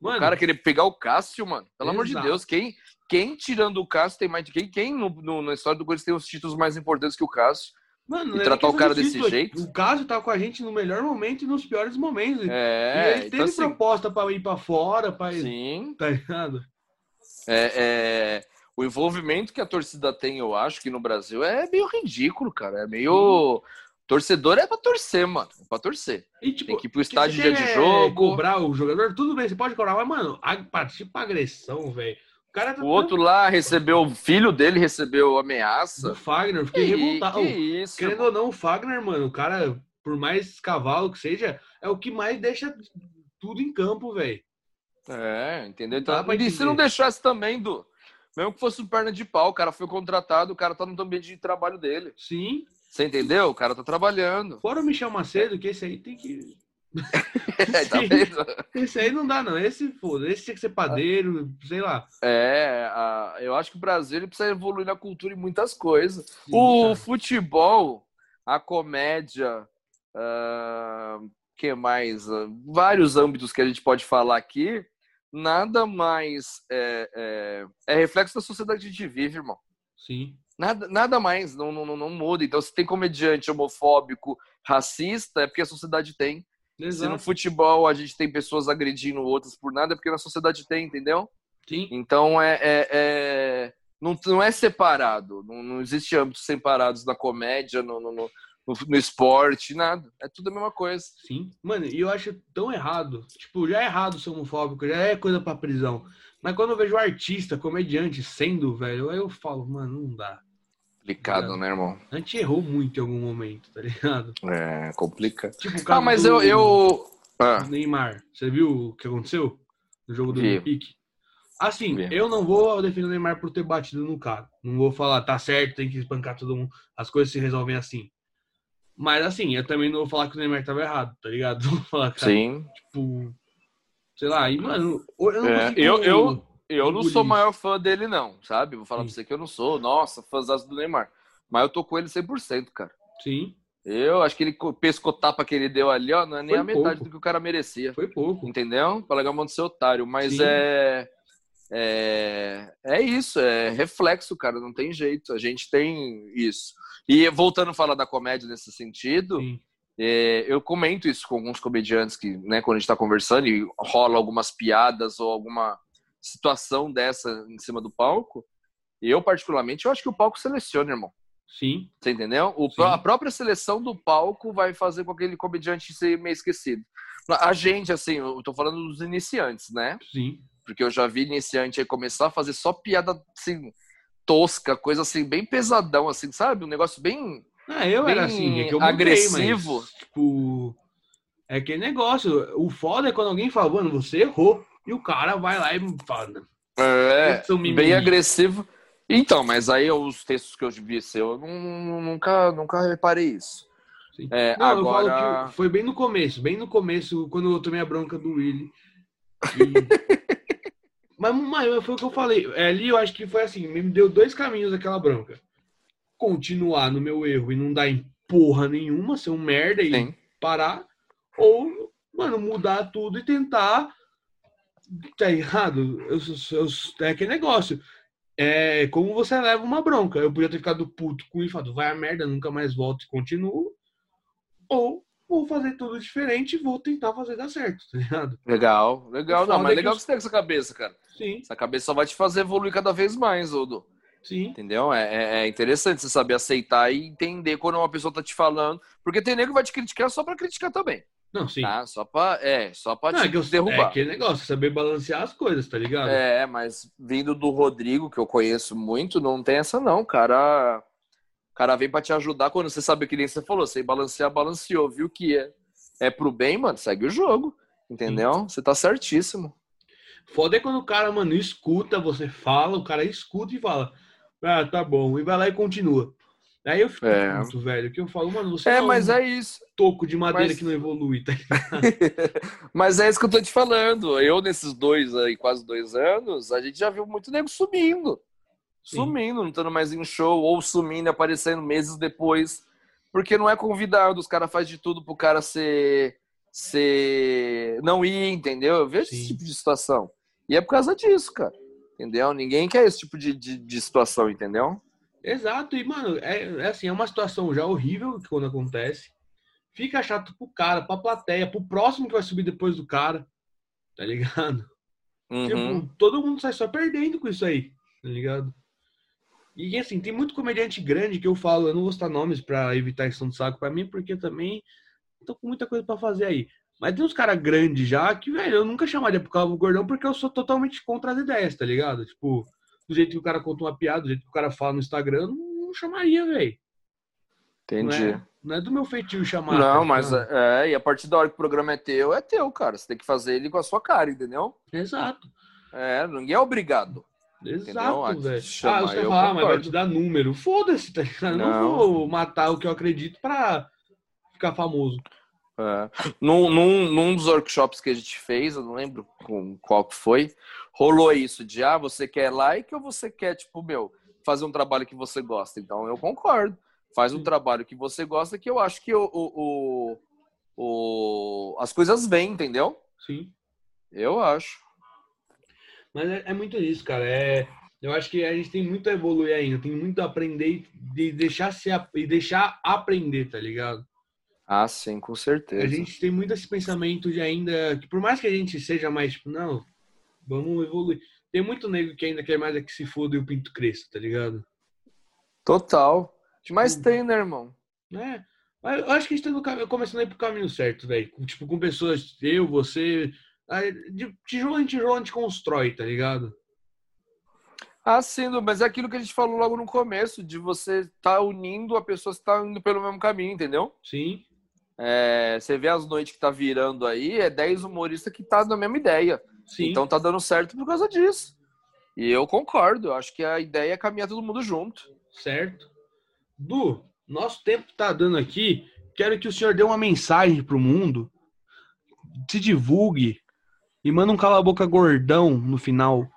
S1: Mano,
S2: o cara querer pegar o Cássio, mano, pelo amor de
S1: Exato.
S2: Deus, quem, quem tirando o Cássio tem mais de quem? Quem no, no- na história do Corinthians tem os títulos mais importantes que o Cássio?
S1: mano,
S2: e
S1: é
S2: tratar o cara desse
S1: título,
S2: jeito?
S1: O Cássio tá com a gente no melhor momento e nos piores momentos. e
S2: É,
S1: ele
S2: então
S1: teve
S2: assim,
S1: proposta pra ir pra fora, pra ir.
S2: sim,
S1: Tá ligado?
S2: É, é, o envolvimento que a torcida tem, eu acho que no Brasil é meio ridículo, cara, é meio... Torcedor é pra torcer, mano, é pra torcer.
S1: E, tipo,
S2: Tem que ir pro estádio dia de
S1: quer
S2: jogo.
S1: cobrar o jogador, tudo bem, você pode cobrar, mas, mano, a- partir pra agressão, velho. O cara tá
S2: O outro lá recebeu, o filho dele recebeu ameaça.
S1: do Fagner, fiquei
S2: Que,
S1: revoltado.
S2: que isso,
S1: Querendo ou não, o Fagner, mano, o cara, por mais cavalo que seja, é o que mais deixa tudo em campo, velho.
S2: É, entendeu? Então,
S1: pra
S2: e se não deixasse também, Du? Mesmo que fosse um perna de pau, o cara foi contratado, o cara tá no ambiente de trabalho dele.
S1: Sim.
S2: Você entendeu? O cara tá trabalhando.
S1: Fora o Michel Macedo, que esse aí tem que.
S2: tá
S1: Sim.
S2: vendo?
S1: Esse aí não dá, não. Esse, foda, esse tinha que ser padeiro, sei lá.
S2: É, a- eu acho que o Brasil ele precisa evoluir na cultura em muitas coisas.
S1: Sim,
S2: o futebol, a comédia, ah, que mais? Ah, vários âmbitos que a gente pode falar aqui, nada mais é, é, é reflexo da sociedade que a gente vive, irmão.
S1: Sim.
S2: Nada, nada mais, não, não, não- muda. Então, se tem comediante homofóbico, racista, é porque a sociedade tem. Se no
S1: Exato.
S2: futebol a gente tem pessoas agredindo outras por nada, é porque na sociedade tem, entendeu?
S1: Sim.
S2: Então é, é- é- não, não é separado, não, não existe âmbitos separados na comédia, no, no, no- no- no esporte, nada. É tudo a mesma coisa.
S1: Sim. Mano, e eu acho tão errado. Tipo, já é errado ser homofóbico, já é coisa pra prisão. Mas quando eu vejo artista, comediante sendo, velho, aí eu falo, mano, não dá.
S2: Complicado, né, irmão?
S1: A gente errou muito em algum momento, tá ligado?
S2: É, complica.
S1: Tipo, o
S2: Ah, mas
S1: do-
S2: eu. eu... Ah,
S1: Neymar. Você viu o que aconteceu no jogo do. Olympique? Assim, eu não vou defender o Neymar por ter batido no cara. Não vou falar, tá certo, tem que espancar todo mundo. As coisas se resolvem assim. Mas assim, eu também não vou falar que o Neymar tava errado, tá ligado? Vou falar, cara,
S2: sim.
S1: tipo, sei lá, e mano, eu não
S2: É, eu- eu- Eu não sou maior fã dele, não, sabe? Vou falar
S1: Sim.
S2: pra você que eu não sou, nossa, fãzão do Neymar. Mas eu tô com ele 100%, cara.
S1: Sim,
S2: Eu acho que ele co- pescotapa que ele deu ali, ó, não é nem
S1: Foi
S2: a metade
S1: pouco.
S2: do que o cara merecia.
S1: foi pouco.
S2: Entendeu? Pra largar a mão de ser otário. Mas
S1: Sim.
S2: é, é. É isso, é reflexo, cara. Não tem jeito. A gente tem isso. E voltando a falar da comédia nesse sentido, é, eu comento isso com alguns comediantes que, né, quando a gente tá conversando e rola algumas piadas ou alguma situação dessa em cima do palco. Eu, particularmente, eu acho que o palco seleciona, irmão.
S1: sim,
S2: Você entendeu? O,
S1: Sim.
S2: a própria seleção do palco vai fazer com que aquele comediante ser meio esquecido. A gente, assim, eu tô falando dos iniciantes, né?
S1: sim.
S2: Porque eu já vi iniciante aí começar a fazer só piada, assim, tosca, coisa assim, bem pesadão, assim, sabe? Um negócio bem.
S1: Ah, eu
S2: Bem
S1: era assim, é que eu mudei,
S2: agressivo.
S1: Mas, tipo, é aquele negócio. O foda é quando alguém fala, mano, você errou. E o cara vai lá e fala,
S2: É, bem agressivo. Então, mas aí os textos que eu vi seu, eu não, nunca, nunca reparei isso.
S1: É, não, agora... foi bem no começo, bem no começo, quando eu tomei a bronca do Willy. E... mas, mas foi o que eu falei. É, ali eu acho que foi assim, me deu dois caminhos aquela bronca. Continuar no meu erro e não dar em porra nenhuma, ser um merda e Sim. parar. Ou, mano, mudar tudo e tentar. Tá errado? Eu, eu, eu, é aquele negócio é como você leva uma bronca. Eu podia ter ficado puto com isso, falado, vai a merda, nunca mais volto e continuo. Ou vou fazer tudo diferente e vou tentar fazer dar certo, tá ligado?
S2: Legal, legal. Não, mas é legal que, você tem essa cabeça, cara.
S1: Sim.
S2: Essa cabeça só vai te fazer evoluir cada vez mais, Odo.
S1: Sim.
S2: Entendeu? É, é, é interessante você saber aceitar e entender quando uma pessoa tá te falando. Porque tem nego que vai te criticar só pra criticar também.
S1: Não, sim.
S2: Tá? Só pra, é, só pra não, te é eu, derrubar. É
S1: aquele negócio, saber balancear as coisas, tá ligado?
S2: É, mas vindo do Rodrigo, que eu conheço muito, não tem essa não, cara. O cara vem pra te ajudar quando você sabe que nem você falou, você balancear, balanceou, viu que é, é pro bem, mano, segue o jogo, entendeu? Sim. Você tá certíssimo.
S1: Foda é quando o cara, mano, escuta, você fala, o cara escuta e fala, ah, tá bom, e vai lá e continua. Aí eu fico é. muito, velho, que eu falo, mano, você
S2: é, é mas um é isso.
S1: toco de madeira mas... que não evolui, tá
S2: Mas é isso que eu tô te falando. Eu, nesses dois aí, quase dois anos, a gente já viu muito nego sumindo. Sim. Não estando mais em show, ou sumindo, aparecendo meses depois. Porque não é convidado, os caras fazem de tudo pro cara ser. ser. não ir, entendeu? Eu vejo Sim. esse tipo de situação. E é por causa disso, cara. Entendeu? Ninguém quer esse tipo de, de, de situação, entendeu?
S1: Exato, e mano, é, é, assim, é uma situação já horrível quando acontece. Fica chato pro cara, pra plateia, pro próximo que vai subir depois do cara, tá ligado? Uhum. Tipo, todo mundo sai só perdendo com isso aí, tá ligado? E assim, tem muito comediante grande que eu falo, eu não vou citar nomes pra evitar extensão de saco pra mim, porque também tô com muita coisa pra fazer aí. Mas tem uns caras grandes já que, velho, eu nunca chamaria pro Calvo Gordão porque eu sou totalmente contra as ideias, tá ligado? Tipo, do jeito que o cara conta uma piada, do jeito que o cara fala no Instagram, não, não chamaria, velho.
S2: Entendi.
S1: Não é, não é, do meu feitio chamar.
S2: Não, mas é, é, e a partir da hora que o programa é teu, é teu, cara. Você tem que fazer ele com a sua cara, entendeu?
S1: Exato.
S2: É, ninguém é obrigado.
S1: Exato, velho. Ah, você fala, ah, mas vai te dar número. Foda-se, tá ligado? Não. não vou matar o que eu acredito pra ficar famoso.
S2: É. Num, num, num, dos workshops que a gente fez, eu não lembro com qual que foi, rolou isso de ah, você quer like ou você quer, tipo, meu, fazer um trabalho que você gosta. Então eu concordo. Faz um Sim. trabalho que você gosta, que eu acho que o, o, o, o, as coisas vêm, entendeu?
S1: Sim.
S2: Eu acho.
S1: Mas é, é muito isso, cara. É, eu acho que a gente tem muito a evoluir ainda, tem muito a aprender e deixar se e deixar aprender, tá ligado?
S2: Ah, sim, com certeza.
S1: A gente tem muito esse pensamento de ainda que por mais que a gente seja mais tipo, não, vamos evoluir. Tem muito negro que ainda quer mais é que se foda e o pinto cresça, tá ligado?
S2: Total. Tipo, Mas tem, né, irmão?
S1: É. Mas eu acho que a gente tá no caminho, começando a ir pro caminho certo, velho. Tipo, com pessoas, eu, você. De tijolo em tijolo a gente constrói, tá ligado?
S2: Ah, sim, mas é aquilo que a gente falou logo no começo, de você estar tá unindo a pessoa que está indo pelo mesmo caminho, entendeu?
S1: Sim.
S2: É, você vê as noites que tá virando aí, é 10 humoristas que tá na mesma ideia.
S1: Sim.
S2: Então tá dando certo por causa disso. E eu concordo, eu acho que a ideia é caminhar todo mundo junto.
S1: Certo. Du, nosso tempo tá dando aqui. Quero que o senhor dê uma mensagem pro mundo. Se divulgue e manda um cala-boca gordão no final.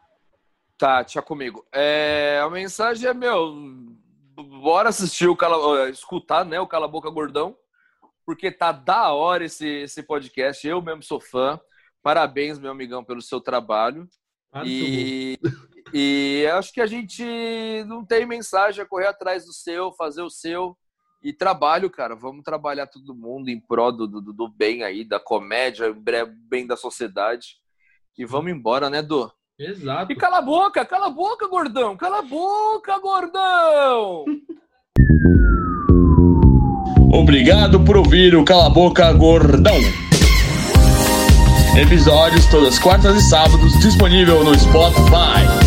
S2: Tá, tinha comigo. É, a mensagem é, meu, bora assistir o cala, escutar, né, o Cala Boca Gordão porque tá da hora esse, esse podcast. Eu mesmo sou fã. Parabéns, meu amigão, pelo seu trabalho. Ah, e, e acho que a gente não tem mensagem a correr atrás do seu, fazer o seu. E trabalho, cara. Vamos trabalhar todo mundo em prol do, do, do bem aí, da comédia, bem da sociedade. E vamos embora, né, Du?
S1: Exato.
S2: E cala a boca, cala a boca, gordão! Cala a boca, gordão!
S1: Obrigado por ouvir o Cala Boca Gordão. Episódios todas quartas e sábados disponível no Spotify.